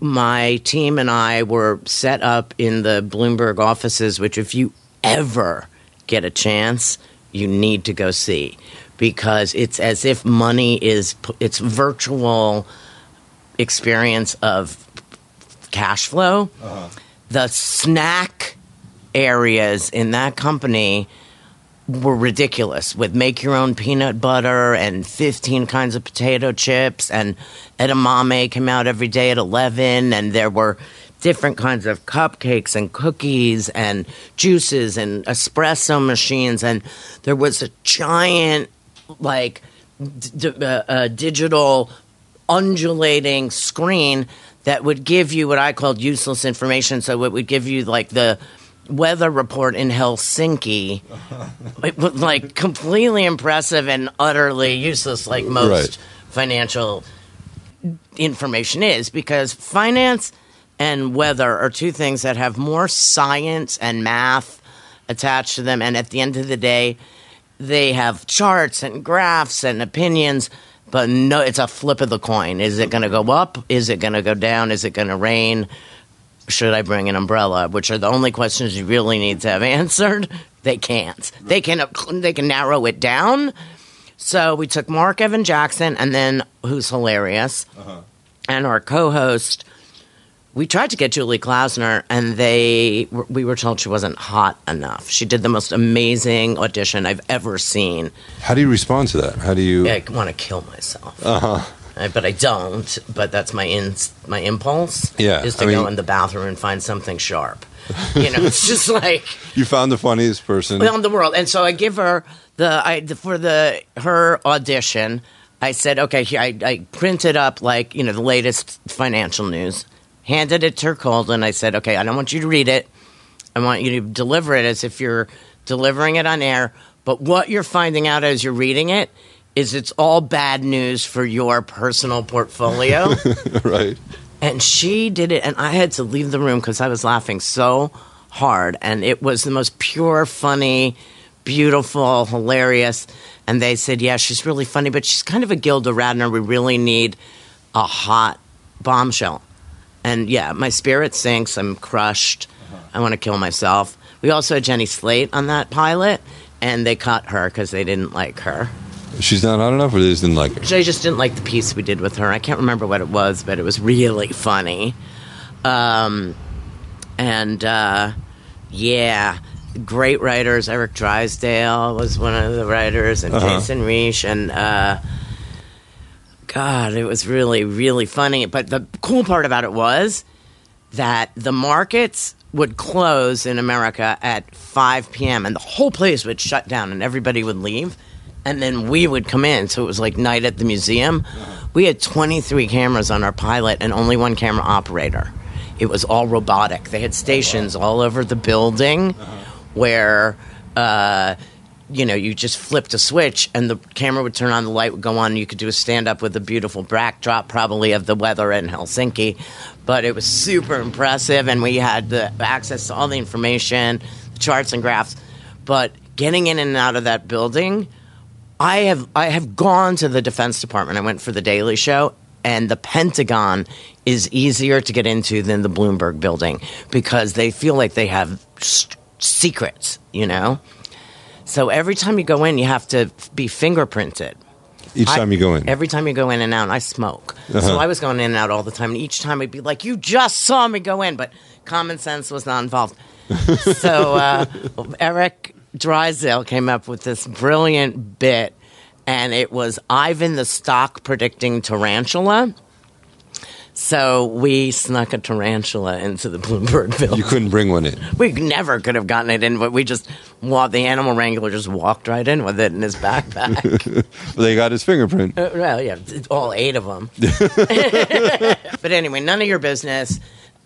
my team and I were set up in the Bloomberg offices, which if you ever get a chance, you need to go see because it's as if money is it's virtual experience of cash flow. Uh-huh. The snack areas in that company were ridiculous with make your own peanut butter and 15 kinds of potato chips. And edamame came out every day at 11 and there were different kinds of cupcakes and cookies and juices and espresso machines. And there was a giant like d- uh, uh, digital undulating screen that would give you what I called useless information. So it would give you like the weather report in Helsinki, it was like completely impressive and utterly useless, like most Right. financial information is, because finance and weather are two things that have more science and math attached to them. And at the end of the day, they have charts and graphs and opinions, but no, it's a flip of the coin. Is it going to go up? Is it going to go down? Is it going to rain? Should I bring an umbrella? Which are the only questions you really need to have answered. They can't. They can they can narrow it down. So we took Mark Evan Jackson, and then who's hilarious, and our co-host. We tried to get Julie Klausner, and they we were told she wasn't hot enough. She did the most amazing audition I've ever seen. How do you respond to that? How do you? I want to kill myself, uh-huh. Uh, but I don't. But that's my in, my impulse. Yeah, is to I go mean- in the bathroom and find something sharp. You know, it's just like You found the funniest person. in the world. And so I give her the I for the her audition. I said, okay, here I, I printed up like you know the latest financial news, handed it to her cold, and I said, okay, I don't want you to read it. I want you to deliver it as if you're delivering it on air. But what you're finding out as you're reading it is it's all bad news for your personal portfolio. right. And she did it, and I had to leave the room because I was laughing so hard. And it was the most pure, funny, beautiful, hilarious. And they said, Yeah, she's really funny, but she's kind of a Gilda Radner. We really need a hot bombshell. And yeah, my spirit sinks. I'm crushed. Uh-huh. I want to kill myself. We also had Jenny Slate on that pilot, and they cut her because they didn't like her. She's not hot enough, or they just didn't like her. I just didn't like the piece we did with her. I can't remember what it was, but it was really funny. Um, and uh, yeah, great writers. Eric Drysdale was one of the writers, and Jason Reich, and uh, God, it was really, really funny. But the cool part about it was that the markets would close in America at 5 p.m. and the whole place would shut down and everybody would leave. And then we would come in. So it was like night at the museum. We had 23 cameras on our pilot and only one camera operator. It was all robotic. They had stations all over the building where. Uh, you know, you just flipped a switch and the camera would turn on, the light would go on, and you could do a stand up with a beautiful backdrop, probably of the weather in Helsinki. But it was super impressive, and we had the access to all the information, the charts and graphs. But getting in and out of that building, I have I have gone to the Defense Department. I went for the Daily Show, and the Pentagon is easier to get into than the Bloomberg building because they feel like they have s- secrets, you know. So every time you go in, you have to f- be fingerprinted. Each I- time you go in. Every time you go in and out, I smoke. So I was going in and out all the time. And each time I'd be like, you just saw me go in. But common sense was not involved. so uh, Eric Drysdale came up with this brilliant bit. And it was Ivan the stock predicting tarantula. So we snuck a tarantula into the Bloomberg building. you couldn't bring one in. We never could have gotten it in, but we just walked. The animal wrangler just walked right in with it in his backpack. They got his fingerprint. Uh, well, yeah, all eight of them. but anyway, none of your business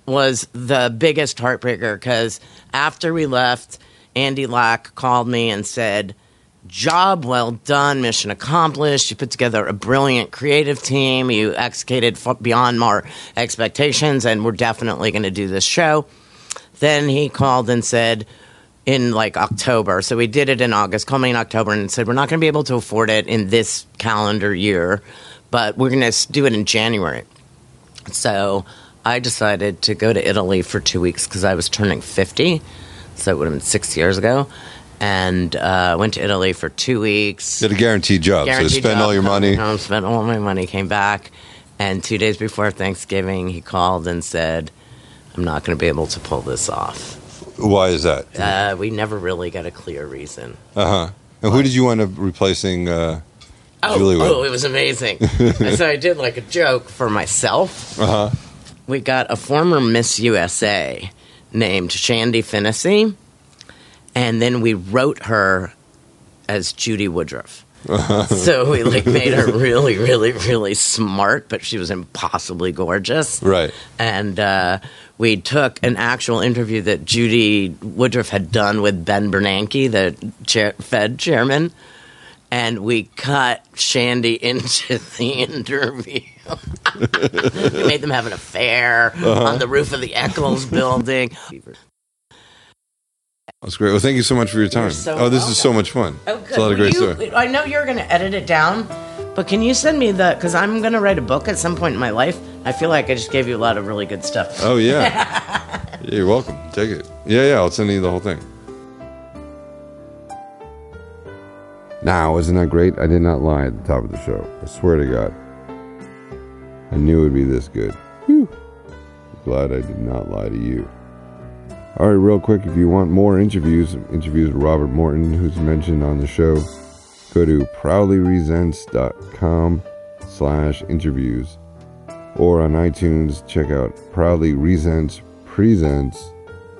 was the biggest heartbreaker because after we left, Andy Lack called me and said, Job well done, mission accomplished. You put together a brilliant creative team. You executed beyond our expectations, and we're definitely going to do this show. Then he called and said in like October. So we did it in August, called me in October and said, We're not going to be able to afford it in this calendar year, but we're going to do it in January. So I decided to go to Italy for two weeks because I was turning 50. So it would have been six years ago. And uh, went to Italy for two weeks. Did a guaranteed job, Guaranteed so spend job, all your money. Home, spent all my money, came back. And two days before Thanksgiving, he called and said, I'm not going to be able to pull this off. Why is that? Uh, we never really got a clear reason. Uh huh. And who did you wind up replacing? Uh Oh, Julie oh, it was amazing. so I did like a joke for myself. Uh huh. We got a former Miss USA named Shandi Finnessey, and then we wrote her as Judy Woodruff. so we like made her really, really, really smart, but she was impossibly gorgeous. Right. And uh, we took an actual interview that Judy Woodruff had done with Ben Bernanke, the chair, Fed chairman, and we cut Shandi into the interview. we made them have an affair uh-huh. on the roof of the Eccles building. That's great. Well, thank you so much for your time. so oh, this is so much fun. Oh, It's a lot of great Will story. I know you're going to edit it down, but can you send me the? Because I'm going to write a book at some point in my life. I feel like I just gave you a lot of really good stuff. Oh yeah. yeah. You're welcome. Take it. Yeah, yeah. I'll send you the whole thing. Now, isn't that great? I did not lie at the top of the show. I swear to God. I knew it would be this good. Whew. Glad I did not lie to you. All right, real quick, if you want more interviews, interviews with Robert Morton, who's mentioned on the show, go to proudlyresents.com slash interviews. Or on iTunes, check out Proudly Resents Presents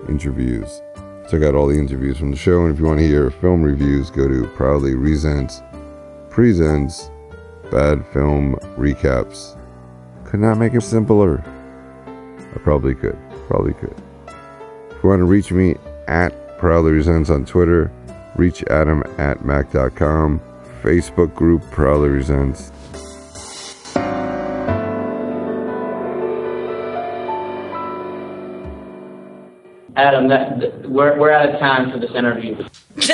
Interviews. Check out all the interviews from the show, and if you want to hear film reviews, go to Proudly Resents Presents Bad Film Recaps. Could not make it simpler. I probably could. Probably could. If you want to reach me at Proudly Resents on Twitter, reach Adam at Mac.com, Facebook group Proudly Resents. Adam, that, th- we're, we're out of time for this interview.